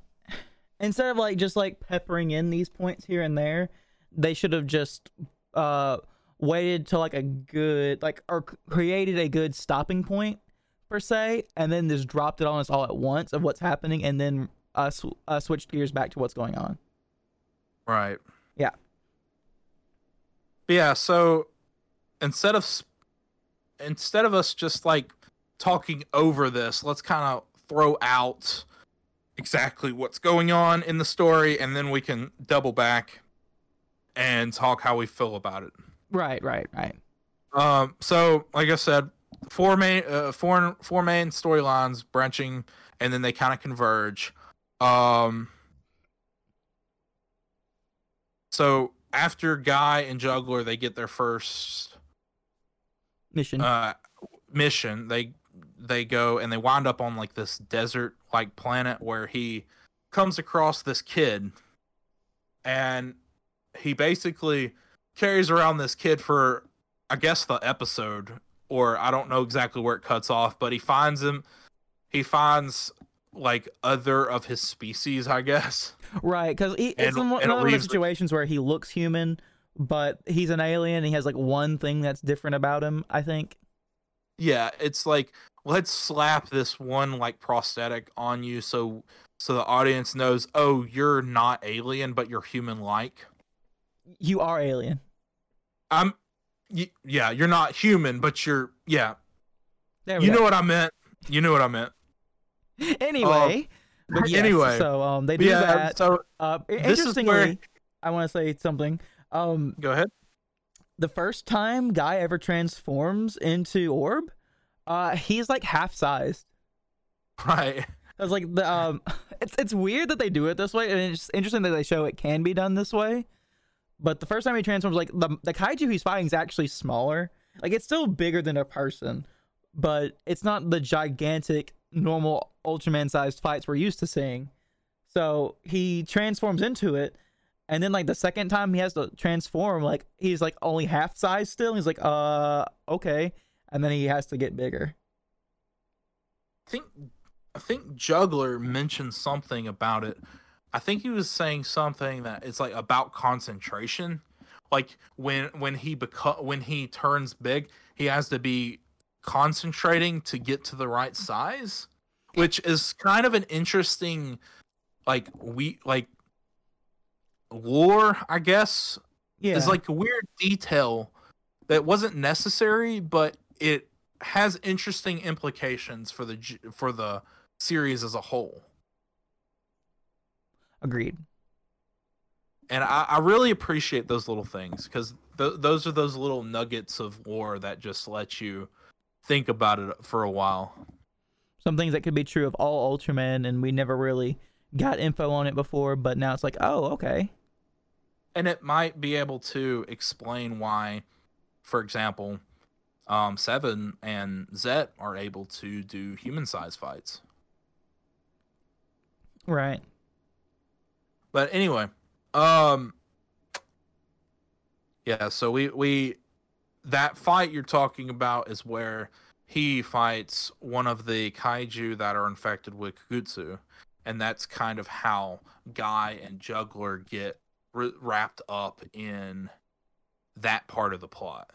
instead of like just like peppering in these points here and there, they should have just uh waited to like a good like or created a good stopping point per se, and then just dropped it on us all at once of what's happening, and then uh, sw- uh switched gears back to what's going on. Right. Yeah. Yeah, so instead of s- instead of us just like talking over this, let's kind of throw out exactly what's going on in the story and then we can double back and talk how we feel about it. Right, right, right. Um, so like I said, four main uh, four four main storylines branching, and then they kind of converge. Um, so after Guy and Juggler, they get their first Mission. uh mission. They they go and they wind up on like this desert like planet where he comes across this kid, and he basically carries around this kid for I guess the episode or I don't know exactly where it cuts off, but he finds him he finds like other of his species, I guess. Right, because it's And- in one, and one of the- situations where he looks human, but he's an alien. And he has like one thing that's different about him. I think. Yeah, it's like let's slap this one like prosthetic on you so so the audience knows, "Oh, you're not alien, but you're human like." You are alien. I'm y- yeah, you're not human, but you're yeah. You go. know what I meant. You know what I meant. [LAUGHS] anyway, but yes, anyway. so um, they do yeah, that. so Uh, i- this is interestingly, where- I want to say something. Um, go ahead. the first time Guy ever transforms into Orb, uh, he's like half sized. Right. I was like the um, [LAUGHS] it's it's weird that they do it this way, and it's interesting that they show it can be done this way. But the first time he transforms, like the the kaiju he's fighting is actually smaller. Like it's still bigger than a person, but it's not the gigantic normal Ultraman sized fights we're used to seeing. So he transforms into it, and then like the second time he has to transform, like he's like only half size still. He's like, uh, okay, and then he has to get bigger. I think I think Juggler mentioned something about it. I think he was saying something that it's like about concentration. Like when when he beco- when he turns big, he has to be concentrating to get to the right size, which is kind of an interesting like we like lore, I guess. Yeah, It's like a weird detail that wasn't necessary, but it has interesting implications for the for the series as a whole. agreed. And I, I really appreciate those little things because th- those are those little nuggets of lore that just let you think about it for a while. some things that could be true of all Ultraman, and we never really got info on it before. But now it's like, oh, okay, And it might be able to explain why, for example, um, Seven and Zet are able to do human size fights. right. But anyway, um yeah, so we we that fight you're talking about is where he fights one of the kaiju that are infected with Kagutsu, and that's kind of how Guy and Juggler get r- wrapped up in that part of the plot.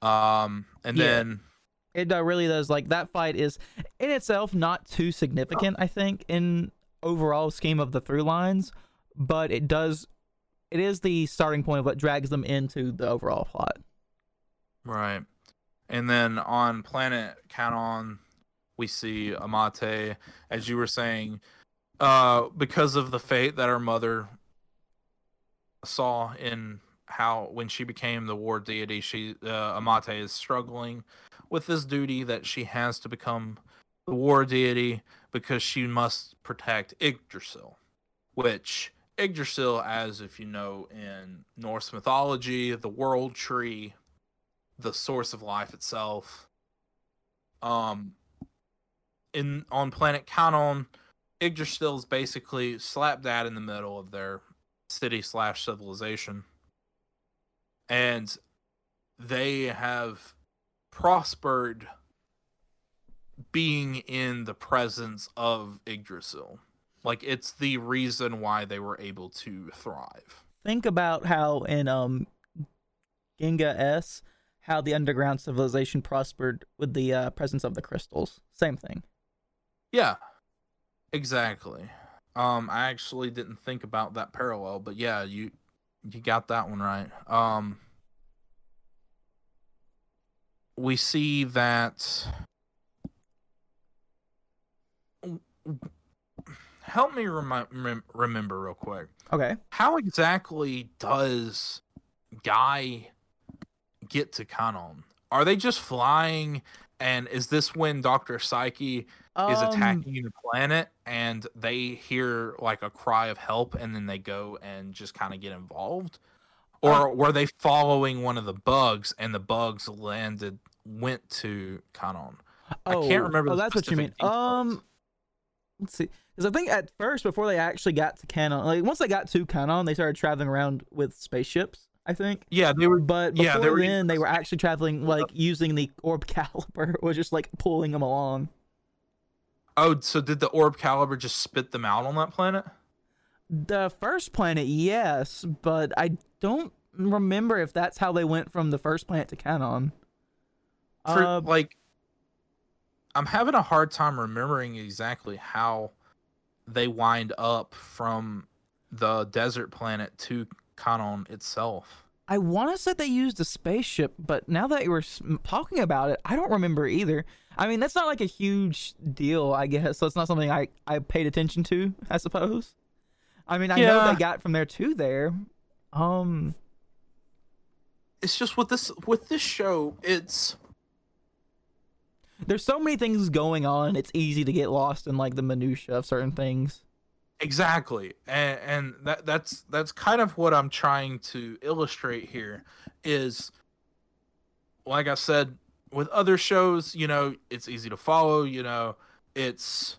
Um, and Yeah. then It uh, really does. Like that fight is in itself not too significant, I think, in overall scheme of the through lines, but it does. It is the starting point of what drags them into the overall plot. Right. And then on planet Kanon, we see Amate, as you were saying, uh, because of the fate that her mother saw in how when she became the war deity, she uh, Amate is struggling with this duty that she has to become the war deity because she must protect Yggdrasil, which Yggdrasil, as if you know in Norse mythology, the world tree the source of life itself. Um, in on planet Kanon, Yggdrasil is basically slap that in the middle of their city slash civilization, and they have prospered being in the presence of Yggdrasil. Like it's the reason why they were able to thrive. Think about how in um Ginga S, how the underground civilization prospered with the uh, presence of the crystals. Same thing. Yeah, exactly. Um, I actually didn't think about that parallel, but yeah, you you got that one right. Um, we see that. Help me remi- rem- remember real quick. Okay. How exactly does Guy get to Kanon? Are they just flying? And is this when Doctor Psyche is Um, attacking the planet and they hear like a cry of help and then they go and just kind of get involved? Or Uh, were they following one of the bugs and the bugs landed went to Kanon? I can't remember Oh, the that's what you mean. details. Um, let's see. Because I think at first, before they actually got to Kanon, like once they got to Kanon, they started traveling around with spaceships. I think. Yeah, they were But before Yeah, they were then, they were [LAUGHS] actually traveling like using the orb [LAUGHS] caliber, or just like pulling them along. Oh, so did the Orbcalibur just spit them out on that planet? The first planet, yes, but I don't remember if that's how they went from the first planet to Kanon. For Uh, like I'm having a hard time remembering exactly how they wind up from the desert planet to Kanon itself. I want to say they used a spaceship, but now that you were talking about it, I don't remember either. I mean, that's not like a huge deal, I guess. So it's not something I, I paid attention to, I suppose. I mean, I know they got from there to there, Um, It's just with this with this show, it's there's so many things going on. It's easy to get lost in like the minutia of certain things. Exactly, and, and that that's that's kind of what I'm trying to illustrate here. Is like I said, with other shows, you know, it's easy to follow. You know, it's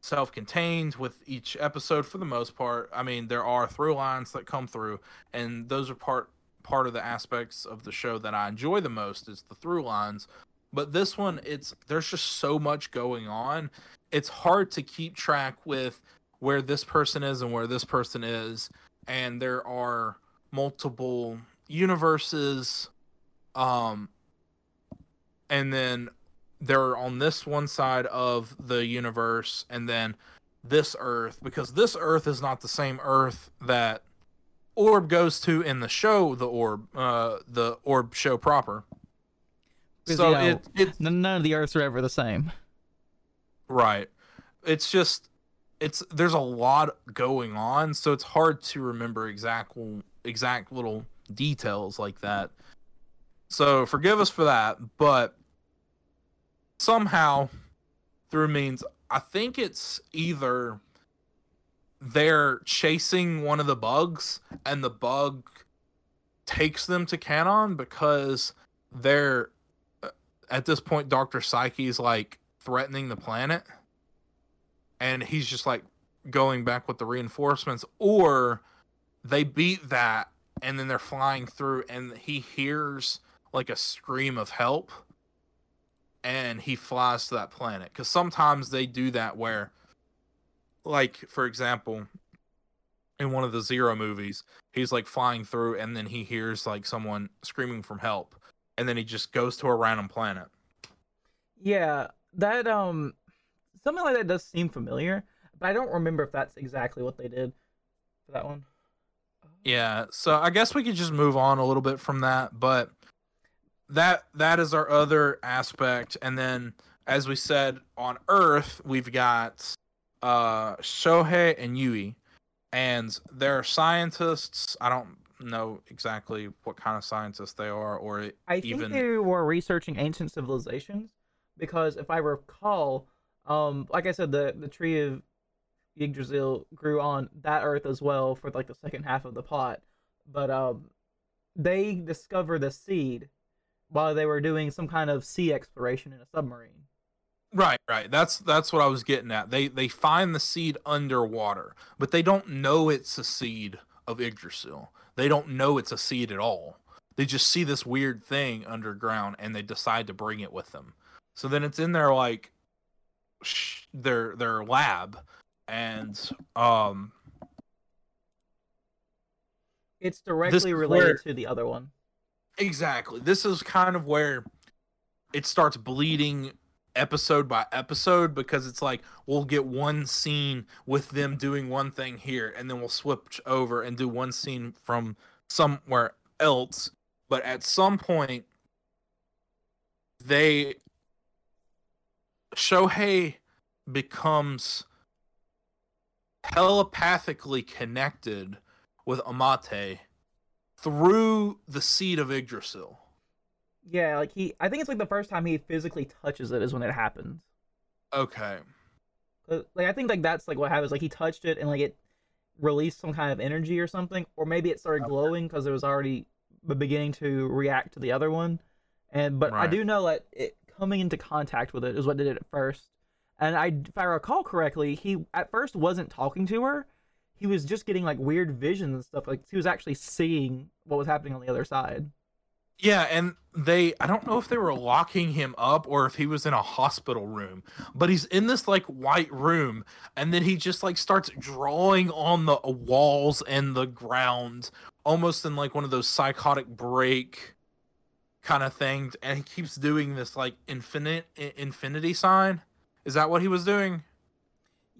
self-contained with each episode for the most part. I mean, there are through lines that come through, and those are part part of the aspects of the show that I enjoy the most is the through lines. But this one, it's there's just so much going on. It's hard to keep track with where this person is and where this person is and there are multiple universes um and then they're on this one side of the universe and then this earth because this earth is not the same earth that orb goes to in the show the orb uh the orb show proper so you know, it it None of the Earths are ever the same. Right. It's just it's there's a lot going on, so it's hard to remember exact exact little details like that. So forgive us for that, but somehow through means I think it's either they're chasing one of the bugs and the bug takes them to Kanon because they're at this point Dr. Psyche's like threatening the planet. And he's just like going back with the reinforcements. Or they beat that and then they're flying through and he hears like a scream of help. And he flies to that planet. Cuz sometimes they do that where like for example in one of the zero movies he's like flying through and then he hears like someone screaming from help and then he just goes to a random planet Yeah, that um, something like that does seem familiar, but I don't remember if that's exactly what they did for that one. Yeah, so I guess we could just move on a little bit from that, but that that is our other aspect and then as we said on Earth, we've got uh Shohei and Yui and they're scientists. I don't know exactly what kind of scientists they are or I think even they were researching ancient civilizations because if I recall, um, like I said, the the tree of Yggdrasil grew on that Earth as well for like the second half of the plot, but um, they discover the seed while they were doing some kind of sea exploration in a submarine. Right, right. That's that's what I was getting at. They they find the seed underwater, but they don't know it's a seed of Yggdrasil. They don't know it's a seed at all. They just see this weird thing underground and they decide to bring it with them. So then it's in their like sh- their their lab and um It's directly related where- to the other one. Exactly. This is kind of where it starts bleeding episode by episode because it's like we'll get one scene with them doing one thing here and then we'll switch over and do one scene from somewhere else. But at some point, they Shohei becomes telepathically connected with Amate through the seed of Yggdrasil. Yeah, like he, I think it's like the first time he physically touches it is when it happens. Okay. Uh, like I think like that's like what happens. Like he touched it and like it released some kind of energy or something, or maybe it started glowing because it was already beginning to react to the other one. And but I do know that it coming into contact with it is what did it at first. And I, if I recall correctly, he at first wasn't talking to her. He was just getting like weird visions and stuff. Like he was actually seeing what was happening on the other side. Yeah, and they I don't know if they were locking him up or if he was in a hospital room, but he's in this like white room and then he just like starts drawing on the walls and the ground almost in like one of those psychotic break kind of things and he keeps doing this like infinite infinity sign. Is that what he was doing?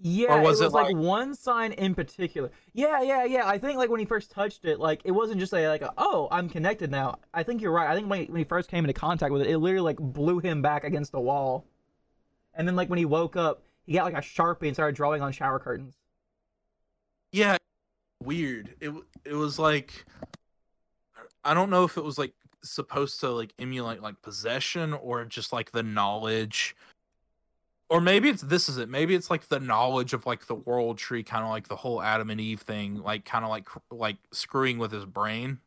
Yeah, was it it was like, like- one sign in particular. Yeah, yeah, yeah. I think like when he first touched it, like it wasn't just a, like a, oh I'm connected now. I think you're right. I think when he, when he first came into contact with it, it literally like blew him back against the wall. And then like when he woke up, he got like a sharpie and started drawing on shower curtains. Yeah, weird. It it was like I don't know if it was like supposed to like emulate like possession or just like the knowledge or maybe it's this is it maybe it's like the knowledge of like the world tree kind of like the whole adam and eve thing like kind of like like screwing with his brain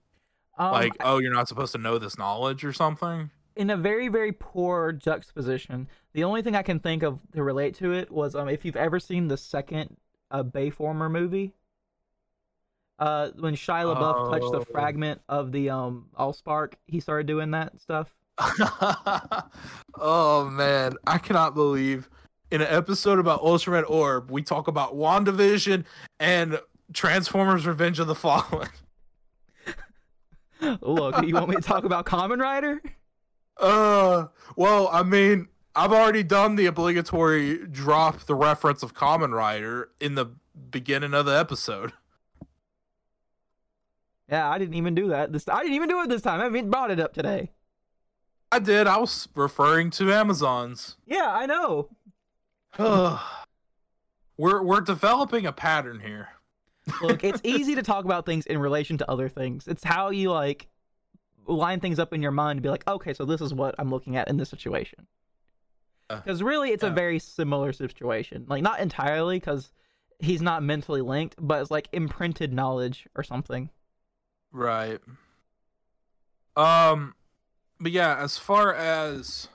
Um, like oh you're not supposed to know this knowledge or something in a very very poor juxtaposition. The only thing I can think of to relate to it was um if you've ever seen the second uh, Bayformer movie. Uh, when Shia LaBeouf touched the Oh. fragment of the um Allspark, he started doing that stuff. [LAUGHS] oh man i cannot believe in an episode about Ultra ultraman orb we talk about wandavision and transformers revenge of the fallen [LAUGHS] Look, you want me to talk about Kamen Rider? Uh, well, I mean, I've already done the obligatory drop the reference of Kamen Rider in the beginning of the episode. Yeah, I didn't even do that. This I didn't even do it this time. I haven't even brought it up today. I did. I was referring to Amazons. Yeah, I know. [SIGHS] we're we're developing a pattern here. Look, it's [LAUGHS] easy to talk about things in relation to other things. It's how you like line things up in your mind to be like, okay, so this is what I'm looking at in this situation. Uh, Because really, it's a very similar situation. Like, not entirely, because he's not mentally linked, but it's like imprinted knowledge or something. Right. Um, but yeah, as far as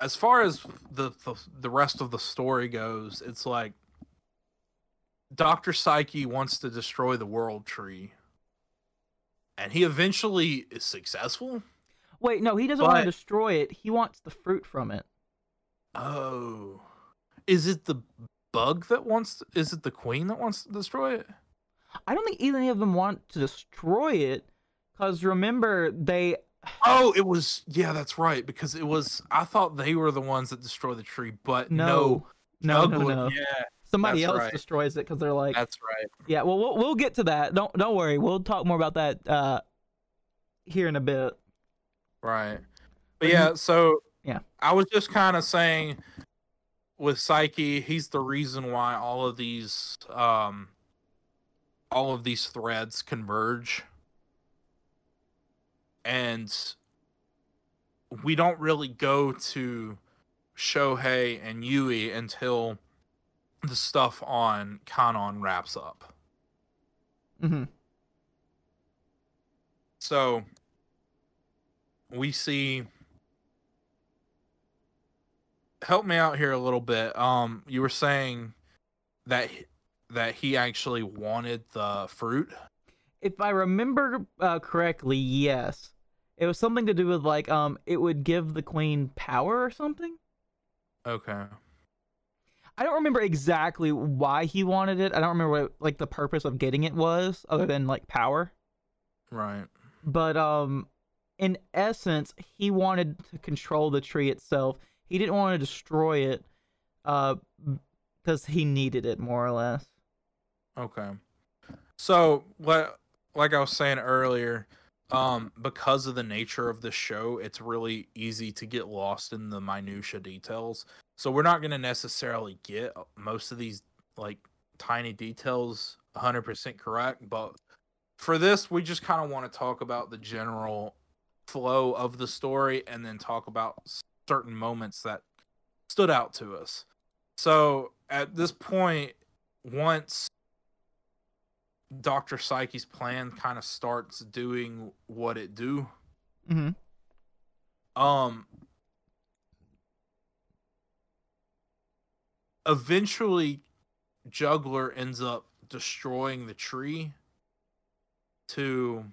as far as the the, the rest of the story goes, it's like Dr. Psyche wants to destroy the world tree. And he eventually is successful? Wait, no, he doesn't want to destroy it. He wants the fruit from it. Oh. Is it the bug that wants is it the queen that wants to destroy it? I don't think any of them want to destroy it, because remember, they. Oh, it was yeah, that's right. Because it was I thought they were the ones that destroyed the tree, but No. no, No, no, no. Yeah, Somebody that's else right. destroys it because they're like, that's right. yeah. Well, we'll we'll get to that. Don't don't worry. We'll talk more about that uh here in a bit. Right. But But yeah, so Yeah. I was just kind of saying with Psyche, he's the reason why all of these um all of these threads converge. And we don't really go to Shohei and Yui until the stuff on Kanon wraps up. hmm So we see help me out here a little bit. Um you were saying that that he actually wanted the fruit. If I remember uh, correctly, yes, it was something to do with like um, it would give the queen power or something. Okay. I don't remember exactly why he wanted it. I don't remember what like the purpose of getting it was, other than like power. Right. But um, in essence, he wanted to control the tree itself. He didn't want to destroy it, uh, because he needed it more or less. Okay. So, what like I was saying earlier, um because of the nature of the show, it's really easy to get lost in the minutia details. So, we're not going to necessarily get most of these like tiny details 100% correct, but for this we just kind of want to talk about the general flow of the story and then talk about certain moments that stood out to us. So, at this point once Dr. Psyche's plan kind of starts doing what it do. hmm Um eventually Juggler ends up destroying the tree to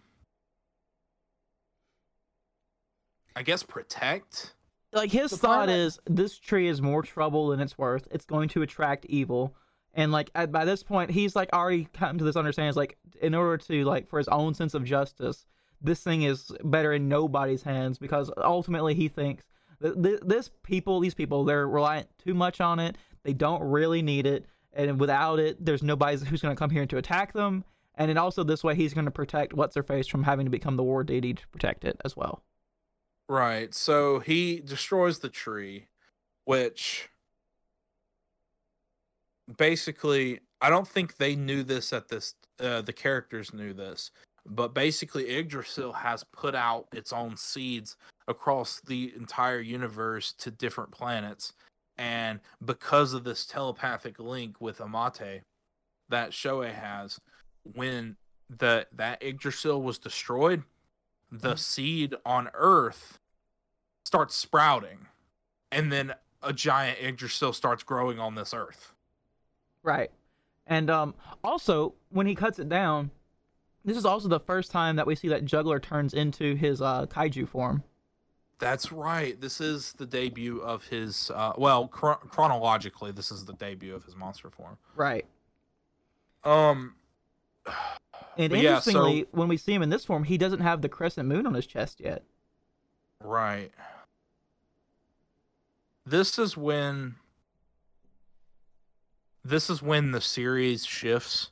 I guess protect. like his thought planet- is this tree is more trouble than it's worth it's going to attract evil and like at, by this point he's like already come to this understanding it's like in order to like for his own sense of justice this thing is better in nobody's hands because ultimately he thinks that th- this people these people they're reliant too much on it. They don't really need it. And without it there's nobody who's going to come here to attack them. And then also this way he's going to protect what's her face from having to become the war deity to protect it as well. Right. So he destroys the tree, which basically I don't think they knew this at this. Uh, the characters knew this, but basically, Yggdrasil has put out its own seeds across the entire universe to different planets, and because of this telepathic link with Amate that Shoei has, when the that Yggdrasil was destroyed, the Mhm. seed on Earth starts sprouting, and then a giant Yggdrasil starts growing on this Earth. Right. And um, also, when he cuts it down, this is also the first time that we see that Juggler turns into his uh, kaiju form. That's right. This is the debut of his. Uh, well, chro- chronologically, this is the debut of his monster form. Right. Um, [SIGHS] And But yeah, so- interestingly, when we see him in this form, he doesn't have the crescent moon on his chest yet. right. This is when. This is when the series shifts,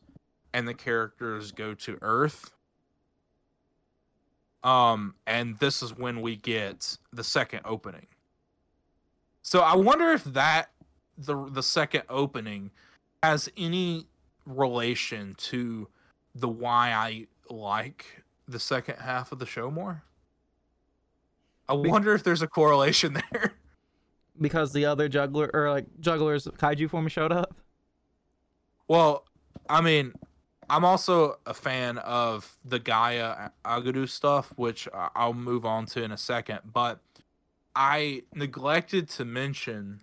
and the characters go to Earth. Um, and this is when we get the second opening. So I wonder if that the the second opening has any relation to the why I like the second half of the show more. I wonder if there's a correlation [LAUGHS] there. Because the other juggler or like jugglers kaiju form showed up. Well, I mean, I'm also a fan of the Gaia Aguru stuff, which I'll move on to in a second. But I neglected to mention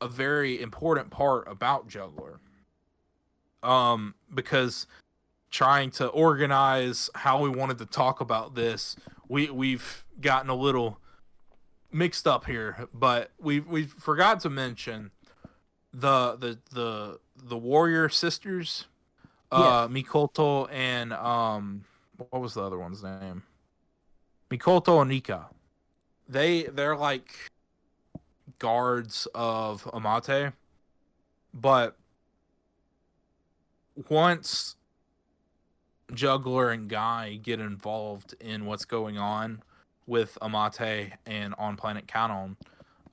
a very important part about Juggler. Um, because trying to organize how we wanted to talk about this, we we've gotten a little mixed up here, but we we forgot to mention the the the the warrior sisters uh mikoto and um what was the other one's name? Mikoto and nika they they're like guards of amate but once juggler and guy get involved in what's going on with amate and on planet kanon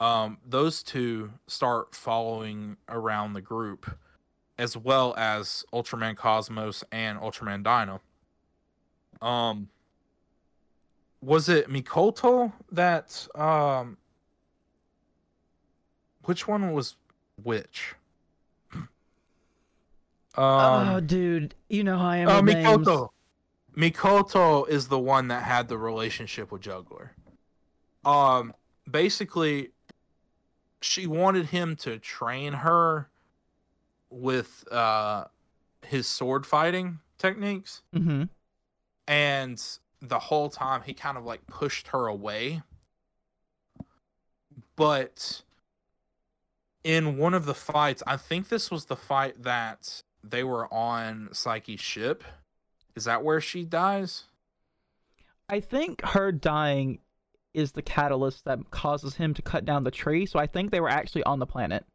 um, those two start following around the group, as well as Ultraman Cosmos and Ultraman Dyna. Um, was it Mikoto that um, which one was which? [CLEARS THROAT] oh, Um, dude, you know how I am. oh, names. Mikoto. Mikoto is the one that had the relationship with Juggler. Um, basically, she wanted him to train her with uh his sword fighting techniques, Mm-hmm. and the whole time he kind of like pushed her away. But in one of the fights, I think this was the fight that they were on Psyche's ship. Is that where she dies? I think her dying is the catalyst that causes him to cut down the tree. So I think they were actually on the planet.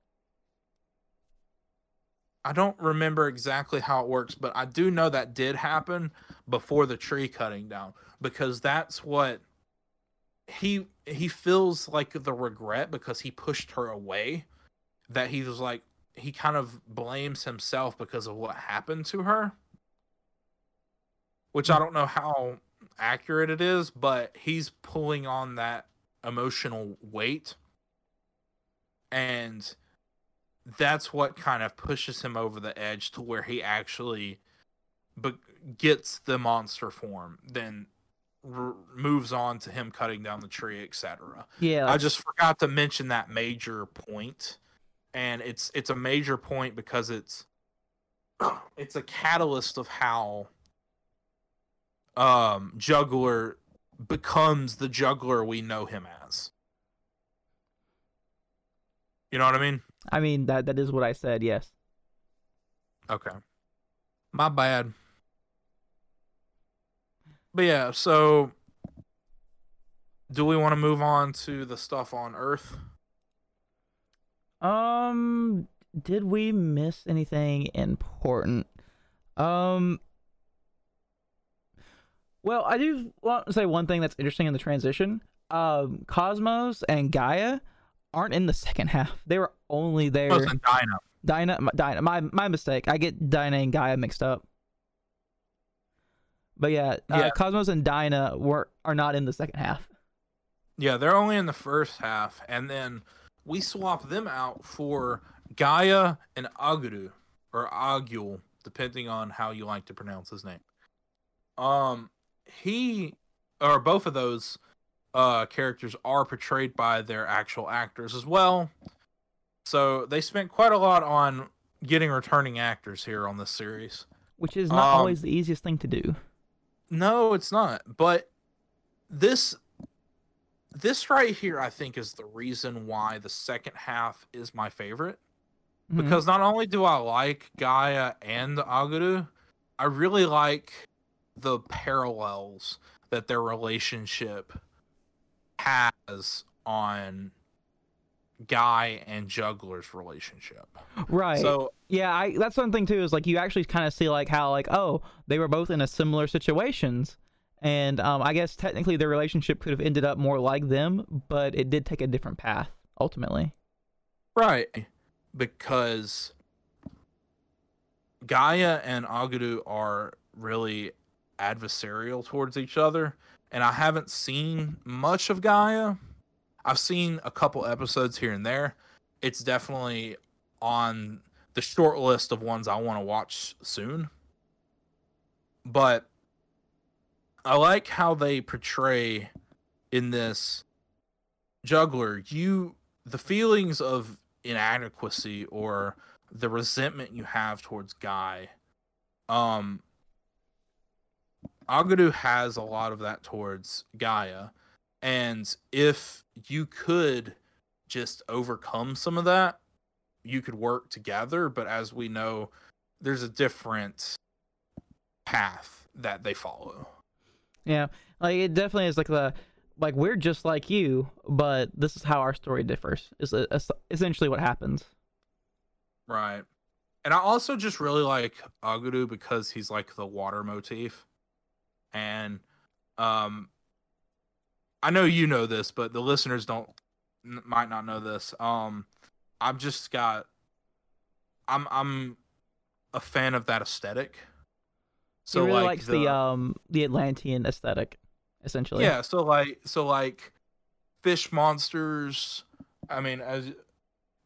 I don't remember exactly how it works, but I do know that did happen before the tree cutting down because that's what he he feels like the regret because he pushed her away that he was like he kind of blames himself because of what happened to her. Which I don't know how accurate it is but he's pulling on that emotional weight. And that's what kind of pushes him over the edge to where he actually be- gets the monster form then r- moves on to him cutting down the tree etc Yeah. i just forgot to mention that major point and it's it's a major point because it's [CLEARS THROAT] it's a catalyst of how um juggler becomes the juggler we know him as you know what i mean I mean that that is what I said. Yes. Okay. My bad. But yeah, so do we want to move on to the stuff on Earth? Um, did we miss anything important? Um. Well, I do want to say one thing that's interesting in the transition. Um, Cosmos and Gaia aren't in the second half. They were only there. Cosmos and Dyna. Dyna, my- Dyna, my my mistake. I get Dyna and Gaia mixed up. But yeah, Yeah. Uh, Cosmos and Dyna were are not in the second half. Yeah, they're only in the first half, and then we swap them out for Gaia and Aguru or Agul, depending on how you like to pronounce his name. Um, he or both of those uh characters are portrayed by their actual actors as well. So they spent quite a lot on getting returning actors here on this series. which is not Um, always the easiest thing to do. No, it's not. But this this right here I think is the reason why the second half is my favorite. Mhm. Because not only do I like Gaia and Aguru, I really like the parallels that their relationship has on Guy and Juggler's relationship. right. So yeah, I that's one thing too is like you actually kind of see like how like oh they were both in a similar situations, and um I guess technically their relationship could have ended up more like them, but it did take a different path ultimately. Right. Because Gaia and Aguru are really adversarial towards each other. And I haven't seen much of Gaia. I've seen a couple episodes here and there. It's definitely on the short list of ones I want to watch soon. But I like how they portray in this juggler you the feelings of inadequacy or the resentment you have towards Guy. Um Aguru has a lot of that towards Gaia. And if you could just overcome some of that, you could work together. But as we know, there's a different path that they follow. Yeah, like it definitely is like the like we're just like you, but this is how our story differs. Is uh, essentially what happens. Right. And I also just really like Aguru because he's like the water motif. And um I know you know this, but the listeners don't n- might not know this. Um I've just got I'm I'm a fan of that aesthetic. So he really like likes the, um the Atlantean aesthetic, essentially. Yeah, so like so like fish monsters. I mean, as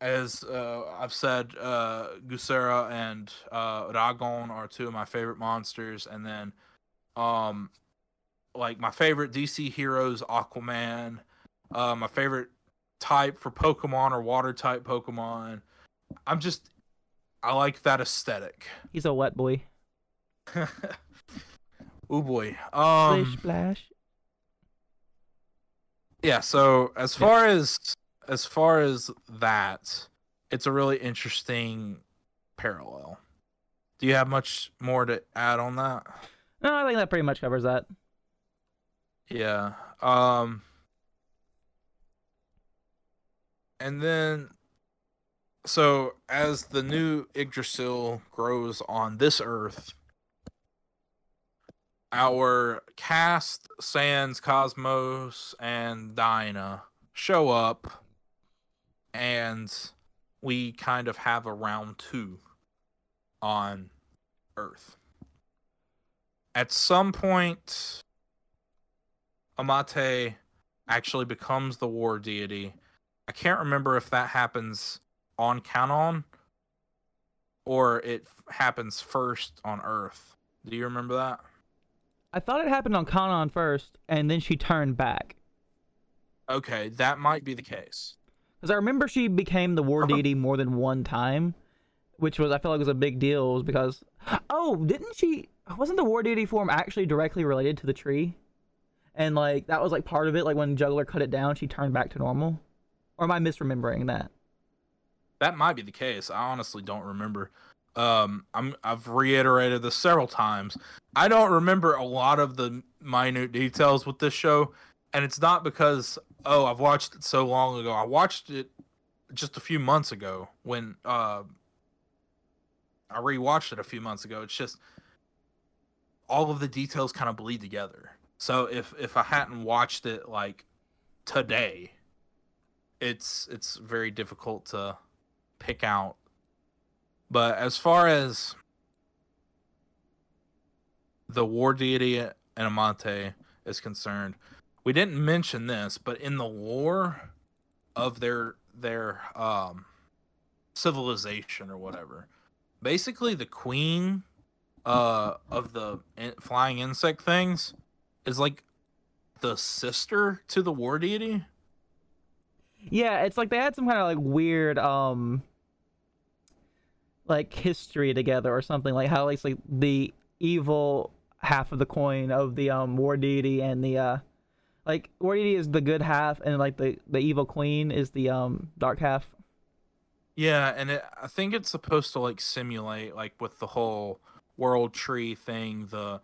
as uh, I've said, uh, Gesura and uh, Ragon are two of my favorite monsters, and then um, like my favorite DC heroes, Aquaman. Uh, my favorite type for Pokemon or water type Pokemon. I'm just I like that aesthetic. He's a wet boy. [LAUGHS] oh boy. Um, Splish splash. yeah so as far as as far as that it's a really interesting parallel do you have much more to add on that No, I think that pretty much covers that. yeah um and then so as the new yggdrasil grows on this earth our cast sans cosmos and dyna show up and we kind of have a round two on earth at some point amate actually becomes the war deity i can't remember if that happens on kanon or it f- happens first on earth do you remember that I thought it happened on Kanon first, and then she turned back. okay that might be the case Because I remember she became the war Uh-huh. deity more than one time, which was I feel like was a big deal. Was because oh, didn't she? Wasn't the war deity form actually directly related to the tree? And like that was like part of it. Like when Juggler cut it down, she turned back to normal. Or am I misremembering that? That might be the case. I honestly don't remember. Um, I'm I've reiterated this several times. I don't remember a lot of the minute details with this show, and it's not because oh I've watched it so long ago. I watched it just a few months ago when uh, I rewatched it a few months ago. It's just all of the details kind of bleed together. So if if I hadn't watched it like today, it's it's very difficult to pick out But as far as the war deity and Amate is concerned, we didn't mention this, but in the lore of their their um civilization or whatever, basically the queen uh of the in- flying insect things is like the sister to the war deity. Yeah, it's like they had some kind of like weird um like history together or something like how it's like the evil half of the coin of the um war deity and the uh like war deity is the good half and like the the evil queen is the um dark half. Yeah, and it, I think it's supposed to like simulate like with the whole world tree thing, the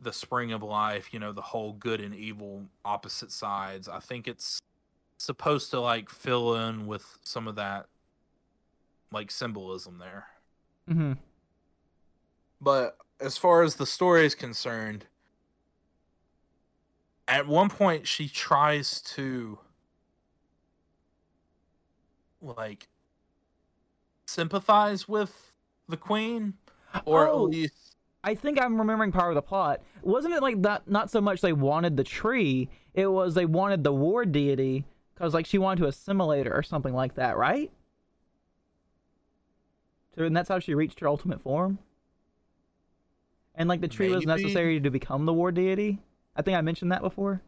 the spring of life, you know, the whole good and evil opposite sides. I think it's supposed to like fill in with some of that like symbolism there. Mm-hmm. But as far as the story is concerned, at one point she tries to like sympathize with the queen or Oh. at least I think I'm remembering part of the plot. Wasn't it like that? Not so much they wanted the tree; it was they wanted the war deity because like she wanted to assimilate her or something like that, right? So and that's how she reached her ultimate form. And like the tree was necessary to become the war deity. I think I mentioned that before.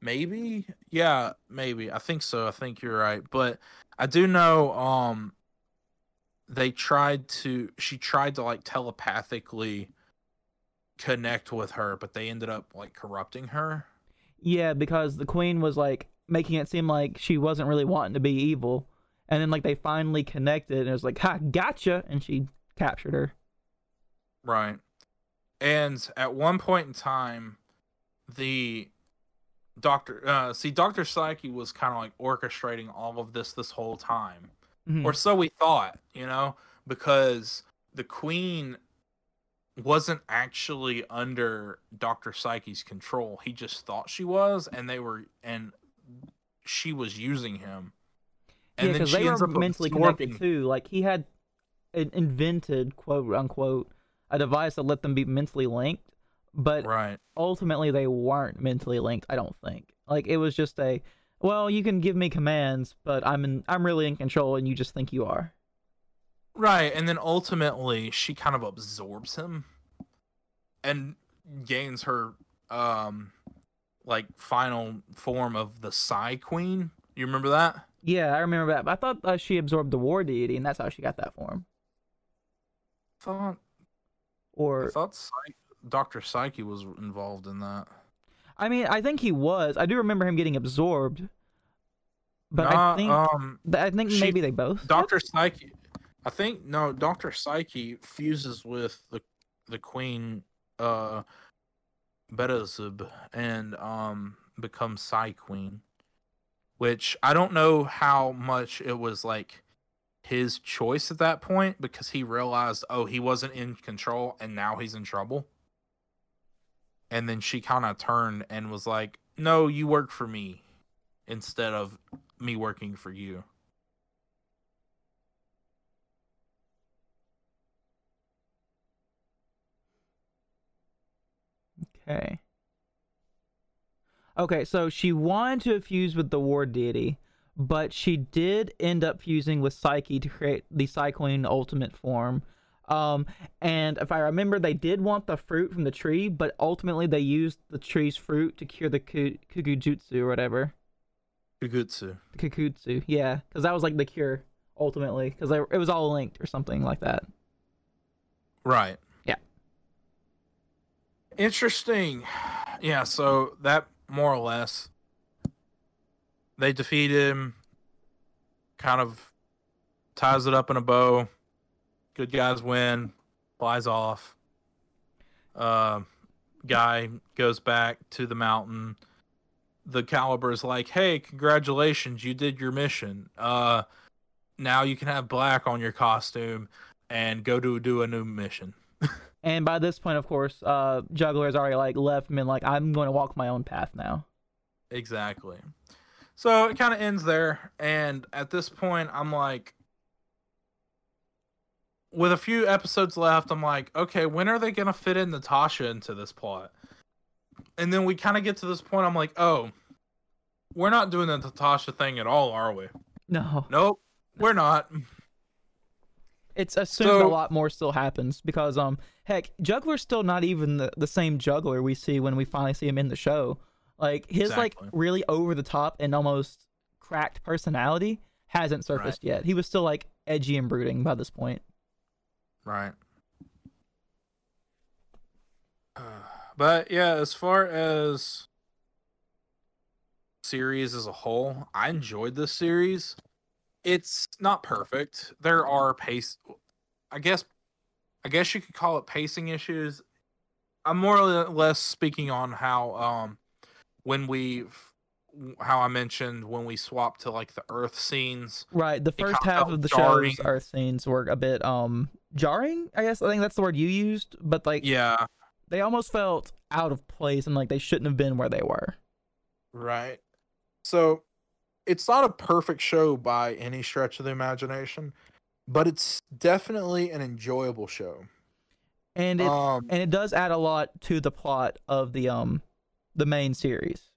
maybe yeah maybe i think so i think you're right but i do know um they tried to she tried to like telepathically connect with her but they ended up like corrupting her Yeah, because the queen was like making it seem like she wasn't really wanting to be evil, and then like they finally connected, and it was like, "Ha, gotcha!" and she captured her. Right. And at one point in time, the doctor, uh, see, Dr. Psyche was kind of like orchestrating all of this this whole time. Mhm. Or so we thought, you know, because the queen wasn't actually under Dr. Psyche's control. He just thought she was, and they were, and she was using him. And yeah, because they were mentally absorbing- connected too. Like he had invented, quote unquote, a device that let them be mentally linked, but Right. ultimately they weren't mentally linked. I don't think. Like it was just a, well, you can give me commands, but I'm in, I'm really in control, and you just think you are. Right, and then ultimately she kind of absorbs him and gains her um like final form of the Psy Queen. You remember that? Yeah, I remember that. But I thought uh, she absorbed the war deity, and that's how she got that form. thought I Or thought Psy- Dr. Psyche was involved in that. I mean, I think he was. I do remember him getting absorbed, but Nah, I think um I think she- maybe they both. Dr. Psyche I think no, Dr. Psyche fuses with the the Queen uh Betazub and um becomes Psy Queen. Which I don't know how much it was like his choice at that point because he realized oh he wasn't in control and now he's in trouble. And then she kind of turned and was like, "No, you work for me instead of me working for you." Okay. Okay, so she wanted to fuse with the war deity, but she did end up fusing with Psyche to create the Psy Queen ultimate form. Um, and if I remember, they did want the fruit from the tree, but ultimately they used the tree's fruit to cure the ku- Kukujutsu or whatever. Kugutsu. The Kukutsu, yeah, because that was like the cure ultimately, because it was all linked or something like that. Right. Yeah. Interesting. Yeah, so that more or less they defeat him, kind of ties it up in a bow. Good guys win, flies off. Uh, guy goes back to the mountain. The caliber is like, "Hey, congratulations, you did your mission. Uh, now you can have black on your costume and go to do a new mission." [LAUGHS] And by this point, of course, uh, Juggler has already like left and like I'm going to walk my own path now. Exactly. So it kind of ends there. And at this point, I'm like, with a few episodes left, I'm like, okay, when are they gonna fit in Natasha into this plot? And then we kind of get to this point. I'm like, oh, we're not doing the Natasha thing at all, are we? No, Nope, we're not. it's assumed So- a lot more still happens because um, heck, Juggler's still not even the, the same Juggler we see when we finally see him in the show. Like his like really over the top and almost cracked personality hasn't surfaced yet. He was still like edgy and brooding by this point. Right. [SIGHS] But yeah, as far as series as a whole, I enjoyed this series. It's not perfect. There are pace I guess I guess you could call it pacing issues. I'm more or less speaking on how um when we how I mentioned when we swapped to like the earth scenes. Right. The first half of the jarring. show's Earth scenes were a bit um jarring. I guess I think that's the word you used, but like Yeah, they almost felt out of place and like they shouldn't have been where they were. Right. So it's not a perfect show by any stretch of the imagination, but it's definitely an enjoyable show. And it um and it does add a lot to the plot of the um the main series.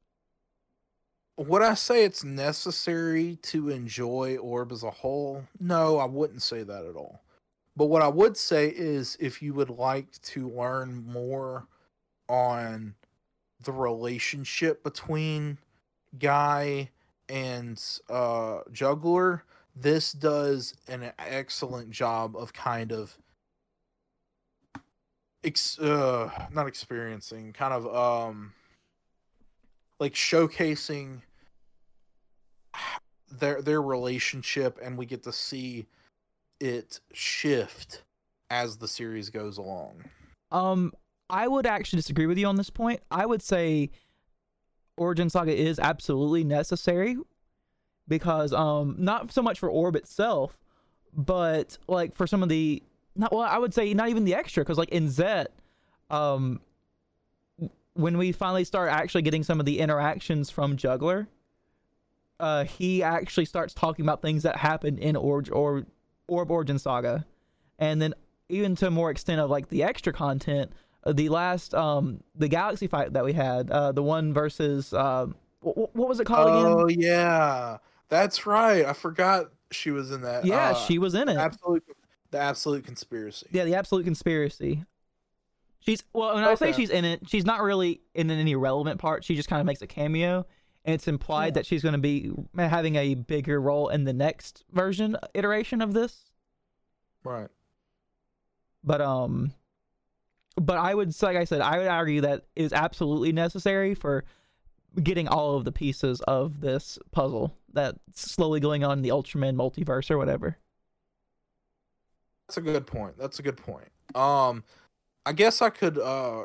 would I say it's necessary to enjoy Orb as a whole? No, I wouldn't say that at all. But what I would say is if you would like to learn more on the relationship between Guy and uh Juggler, this does an excellent job of kind of ex- uh not experiencing, kind of um like showcasing their their relationship and we get to see it shift as the series goes along. Um I would actually disagree with you on this point. I would say Origin Saga is absolutely necessary because um not so much for Orb itself, but like for some of the not well I would say not even the extra cuz like in Zet um when we finally start actually getting some of the interactions from Juggler uh he actually starts talking about things that happened in Orb or Orb Origin Saga and then even to a more extent of like the extra content uh, the last um the galaxy fight that we had uh the one versus um what, what was it called Oh again yeah. That's right. I forgot she was in that. yeah uh, she was in it absolute the absolute conspiracy. yeah the absolute conspiracy she's well when i say she's in it she's not really in any relevant part she just kind of makes a cameo and it's implied Yeah. that she's going to be having a bigger role in the next version iteration of this Right. but um but i would like i said i would argue that is absolutely necessary for getting all of the pieces of this puzzle that's slowly going on in the ultraman multiverse or whatever That's a good point. That's a good point. Um I guess I could uh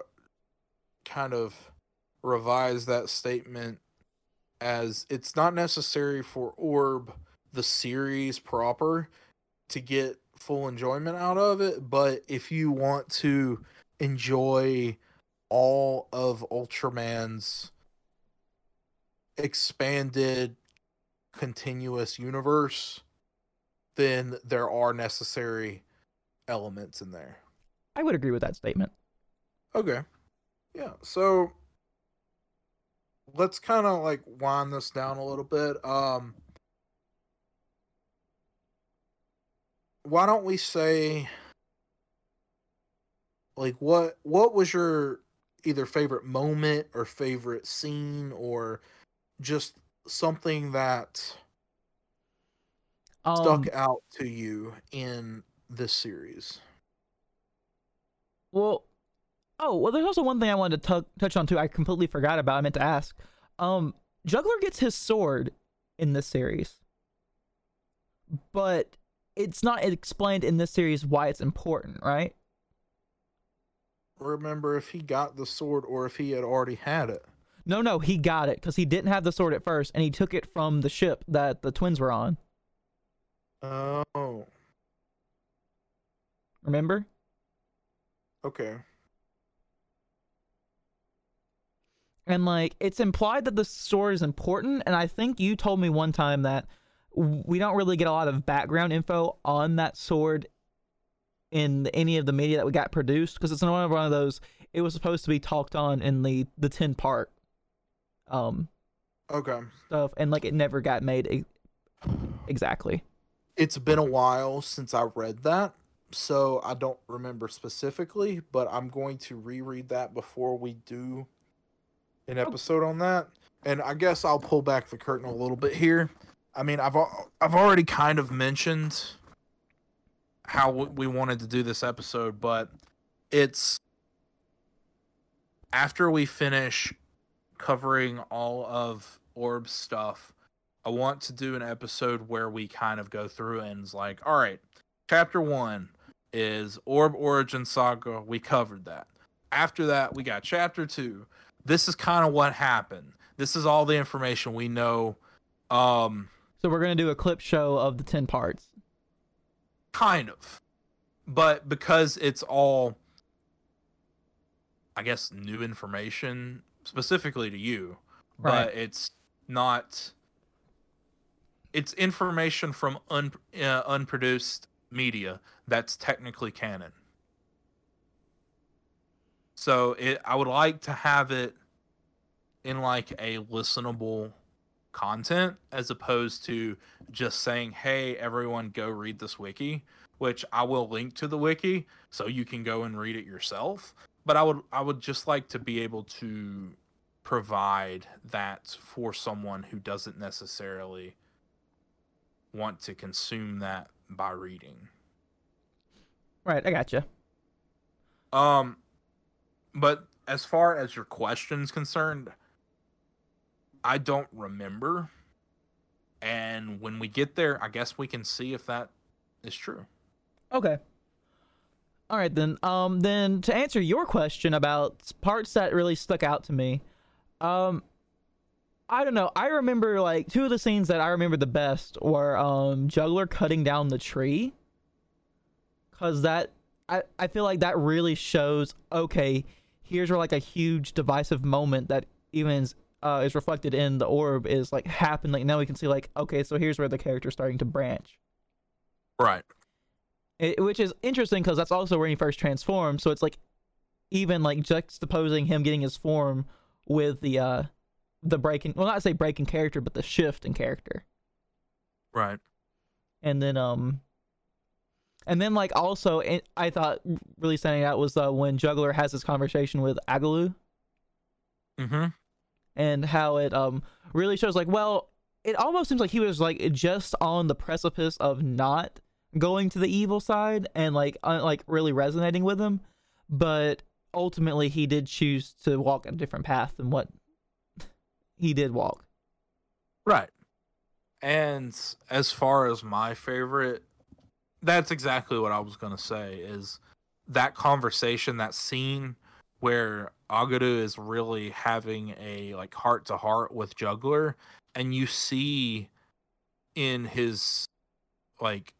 kind of revise that statement as it's not necessary for Orb the series proper to get full enjoyment out of it, but if you want to enjoy all of Ultraman's expanded continuous universe, then there are necessary elements in there. i would agree with that statement Okay. Yeah. So let's kind of like wind this down a little bit. Um why don't we say like what what was your either favorite moment or favorite scene or just something that um, stuck out to you in this series? Well, oh well. There's also one thing I wanted to tou touch on too. I completely forgot about. I meant to ask. Um, Juggler gets his sword in this series, but it's not explained in this series why it's important, right? Remember if he got the sword or if he had already had it. No, no, he got it because he didn't have the sword at first, and he took it from the ship that the twins were on. Oh, Remember? okay. And like it's implied that the sword is important and i think you told me one time that we don't really get a lot of background info on that sword in any of the media that we got produced because it's one of one of those. It was supposed to be talked on in the the ten part um Okay. stuff, and like it never got made e- exactly. It's been a while since I read that, so I don't remember specifically, but I'm going to reread that before we do an oh. episode on that. And I guess I'll pull back the curtain a little bit here. I mean, I've I've already kind of mentioned how we wanted to do this episode, but it's after we finish covering all of Orb's stuff, I want to do an episode where we kind of go through and it's like, all right, chapter one is Orb Origin Saga. We covered that. After that, we got chapter two. This is kind of what happened. This is all the information we know. Um, So we're gonna do a clip show of the ten parts. kind of but because it's all i guess new information specifically to you Right. but it's not it's information from un, uh, unproduced media that's technically canon so it i would like to have it in like a listenable content as opposed to just saying hey everyone go read this wiki which i will link to the wiki so you can go and read it yourself but i would i would just like to be able to provide that for someone who doesn't necessarily want to consume that by reading Right, I gotcha. um but as far as your question's concerned i don't remember and when we get there i guess we can see if that is true Okay. All right then. Um then to answer your question about parts that really stuck out to me, um I don't know. I remember like two of the scenes that I remember the best were um Juggler cutting down the tree. Cuz that I I feel like that really shows okay, here's where like a huge divisive moment that even is, uh, is reflected in the orb is like happening. like now we can see like okay, so here's where the character's starting to branch. right It, which is interesting because that's also where he first transforms. So it's like even like juxtaposing him getting his form with the uh the breaking well not say breaking character but the shift in character right and then um and then like also it, i thought really standing out was uh, when juggler has this conversation with aguru mm-hmm. And how it um really shows like well it almost seems like he was like just on the precipice of not going to the evil side and like uh, like really resonating with him. But ultimately he did choose to walk a different path than what he did walk. Right. And as far as my favorite, that's exactly what I was going to say is that conversation, that scene where Aguru is really having a like heart to heart with Juggler and you see in his like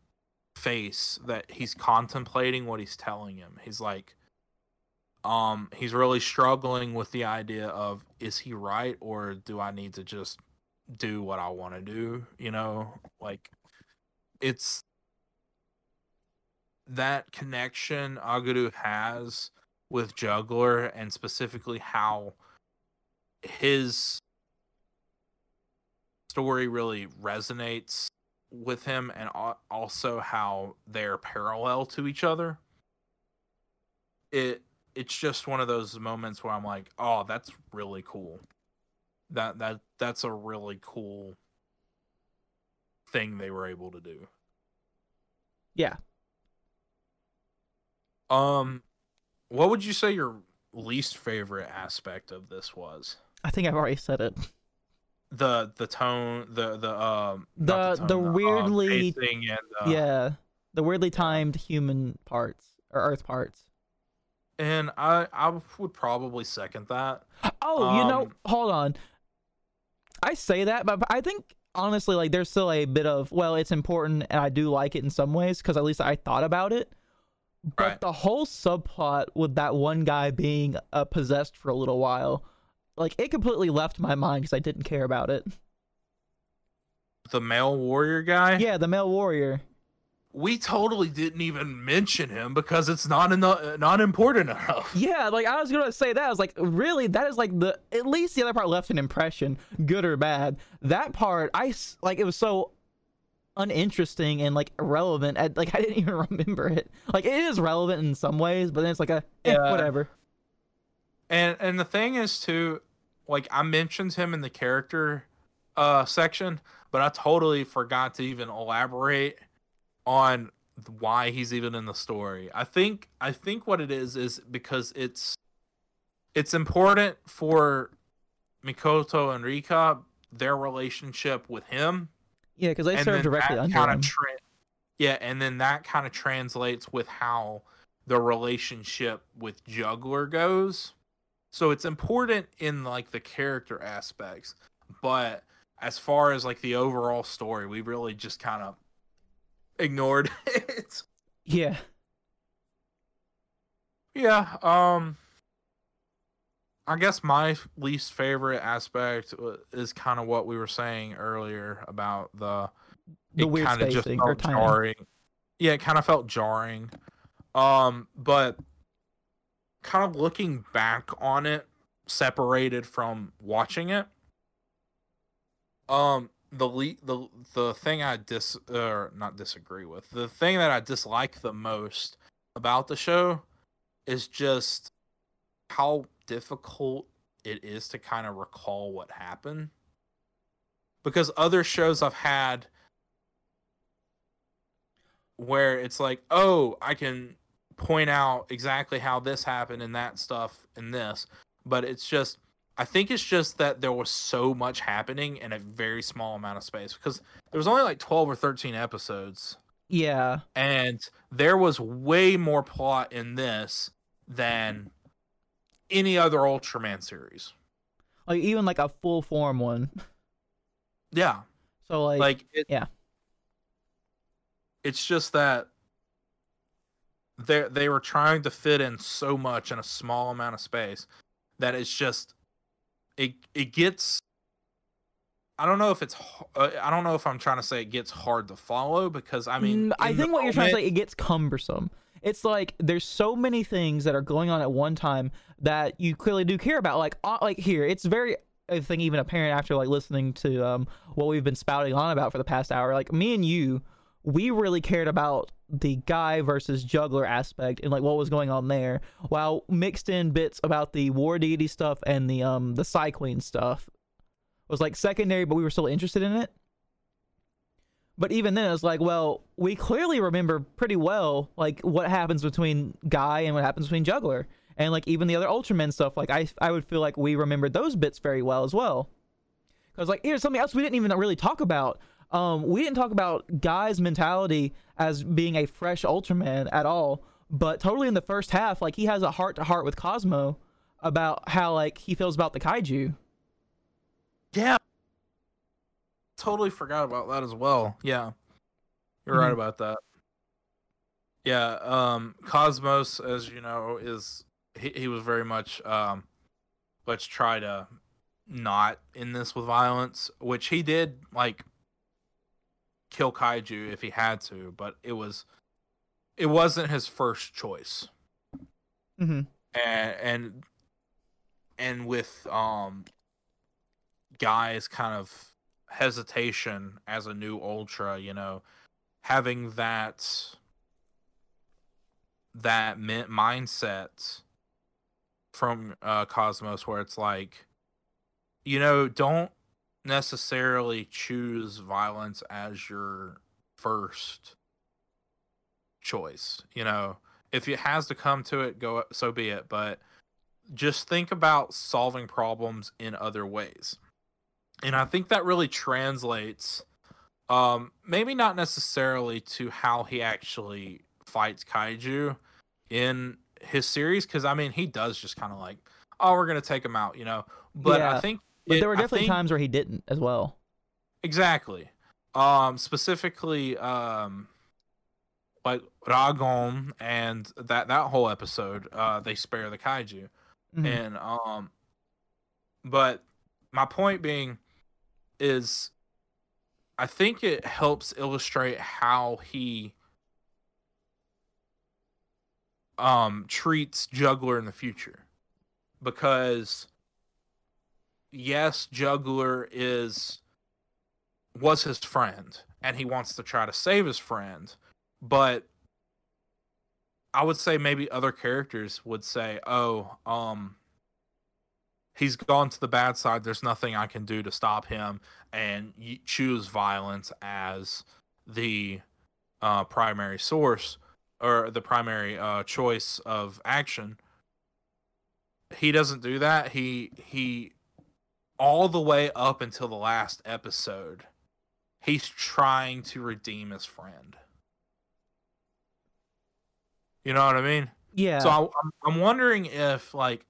face that he's contemplating what he's telling him. He's like um he's really struggling with the idea of is he right or do I need to just do what I want to do, you know? Like it's that connection Aguru has with Juggler and specifically how his story really resonates with him and also how they're parallel to each other. It it's just one of those moments where I'm like, "Oh, that's really cool." that that that's a really cool thing they were able to do. yeah Um what would you say your least favorite aspect of this was? i think i've already said it The the tone, the the um The- the tone, um, weirdly- pacing and uh, yeah the weirdly timed human parts or earth parts And I I would probably second that. Oh, you know, Um, hold on. I say that, but I think honestly, like, there's still a bit of well, it's important, and I do like it in some ways because at least I thought about it. But Right. the whole subplot with that one guy being uh, possessed for a little while, like, it completely left my mind because I didn't care about it. The male warrior guy? Yeah, the male warrior. we totally didn't even mention him because it's not enough, not important enough. [LAUGHS] Yeah, like I was gonna say that. I was like, really, that is like the at least the other part left an impression, good or bad. That part, i like it was so uninteresting and like irrelevant. I, like [LAUGHS] I didn't even remember it. Like it is relevant in some ways, but then it's like a eh, Yeah. whatever. And and the thing is too, like I mentioned him in the character uh section, but I totally forgot to even elaborate on why he's even in the story. I think I think what it is is because it's it's important for Mikoto and Rika their relationship with him Yeah, because they and serve directly that under him. tra- yeah and then that kind of translates with how the relationship with juggler goes. So it's important in like the character aspects but as far as like the overall story we really just kind of ignored [LAUGHS] it. Yeah, yeah um i guess my least favorite aspect uh, is kind of what we were saying earlier about the the it weird kind of just felt jarring. Yeah, it kind of felt jarring. Um, but kind of looking back on it, separated from watching it, um, the le- the the thing I dis or not disagree with, the thing that I dislike the most about the show is just how difficult it is to kind of recall what happened. Because other shows I've had where it's like, oh, I can point out exactly how this happened and that stuff and this, but it's just, I think it's just that there was so much happening in a very small amount of space because there was only like 12 or 13 episodes Yeah, and there was way more plot in this than any other Ultraman series. like even like a full form one. Yeah. So like, like it, yeah. it's just that they they were trying to fit in so much in a small amount of space that it's just it it gets I don't know if it's uh, I don't know if I'm trying to say it gets hard to follow because I mean Mm, I think what you're trying to say it gets cumbersome. It's like there's so many things that are going on at one time that you clearly do care about. Like uh, like here, it's very I think even apparent after like listening to um what we've been spouting on about for the past hour. Like me and you, we really cared about the guy versus juggler aspect and like what was going on there, while mixed in bits about the war deity stuff and the um the Queen stuff was like secondary, but we were still interested in it. But even then, it's like, well, we clearly remember pretty well, like what happens between Guy and what happens between Juggler, and like even the other Ultraman stuff. Like I, I would feel like we remembered those bits very well as well. Because like here's something else we didn't even really talk about. Um, we didn't talk about Guy's mentality as being a fresh Ultraman at all. But totally in the first half, like he has a heart to heart with Cosmo about how like he feels about the kaiju. Yeah. Totally forgot about that as well. Yeah. You're right Mhm. about that. Yeah, um Cosmos as you know is he, he was very much um let's try to not in this with violence, which he did like kill kaiju if he had to, but it was it wasn't his first choice Mm-hmm. and and and with um guys kind of hesitation as a new ultra you know having that that mi- mindset from uh cosmos where it's like you know don't necessarily choose violence as your first choice you know. If it has to come to it go so be it but just think about solving problems in other ways and i think that really translates um maybe not necessarily to how he actually fights kaiju in his series because i mean he does just kind of like oh we're gonna take him out you know but i think But it- there were definitely think- times where he didn't as well. Exactly. Um specifically um like Ragon and that that whole episode uh they spare the kaiju Mhm. and um but my point being is I think it helps illustrate how he um, treats Juggler in the future. Because yes, Juggler is was his friend and he wants to try to save his friend, but I would say maybe other characters would say, "Oh, um he's gone to the bad side. There's nothing I can do to stop him." And you choose violence as the uh, primary source or the primary uh, choice of action. He doesn't do that. He he all the way up until the last episode, he's trying to redeem his friend. You know what I mean? Yeah. So I, I'm I'm wondering if like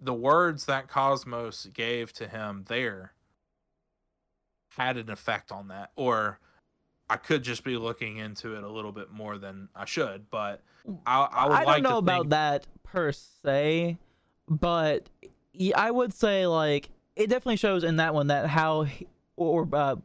the words that Cosmos gave to him there had an effect on that, or I could just be looking into it a little bit more than I should. But I I would I like don't know about think, that per se, but I would say like it definitely shows in that one that how he, or uh,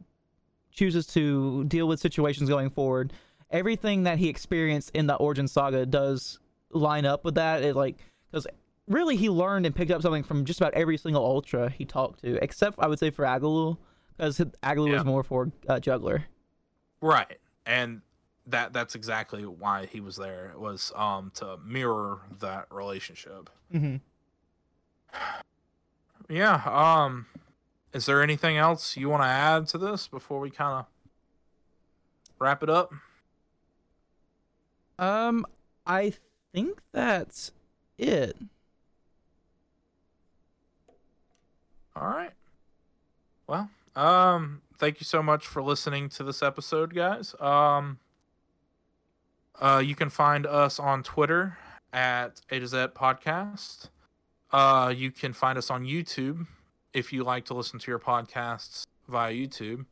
chooses to deal with situations going forward. Everything that he experienced in the Origin Saga does line up with that. It like because really he learned and picked up something from just about every single Ultra he talked to, except I would say for Aguru, because Aguru Yeah. was more for uh, Juggler. right, and that that's exactly why he was there was um to mirror that relationship. Mm-hmm. Yeah. Um, is there anything else you want to add to this before we kind of wrap it up? Um, I think that's it. All right. Well, um, thank you so much for listening to this episode, guys. Um, uh, you can find us on Twitter at A to Z Podcast. Uh, you can find us on YouTube if you like to listen to your podcasts via YouTube.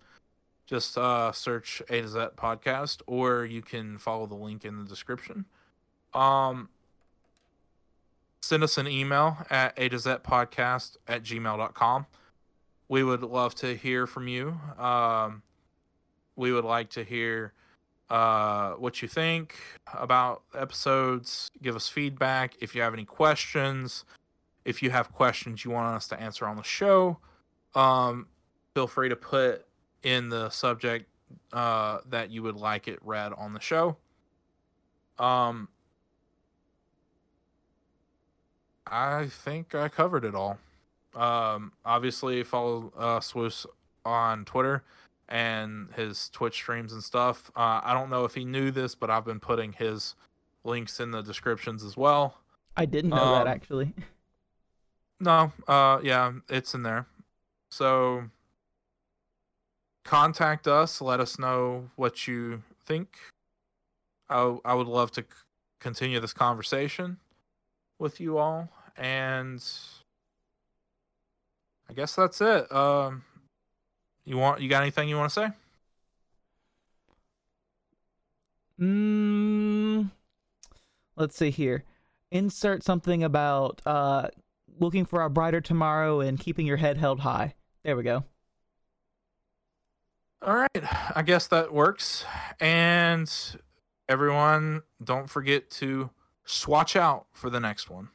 Just uh, search A to Z Podcast, or you can follow the link in the description. Um, send us an email at A to Z Podcast at gmail.com. We would love to hear from you. Um, we would like to hear uh, what you think about episodes. Give us feedback. If you have any questions, if you have questions you want us to answer on the show, um, feel free to put in the subject uh, that you would like it read on the show. Um, I think I covered it all. Um, obviously, follow uh, Swooce on Twitter and his Twitch streams and stuff. Uh, I don't know if he knew this, but I've been putting his links in the descriptions as well. I didn't know Um, that actually. No, uh, yeah, it's in there. So contact us. Let us know what you think. I I would love to c- continue this conversation with you all, and I guess that's it. Um, you want you got anything you want to say? Mm, let's see here. Insert something about uh looking for a brighter tomorrow and keeping your head held high. There we go. All right, I guess that works. And everyone, don't forget to swatch out for the next one.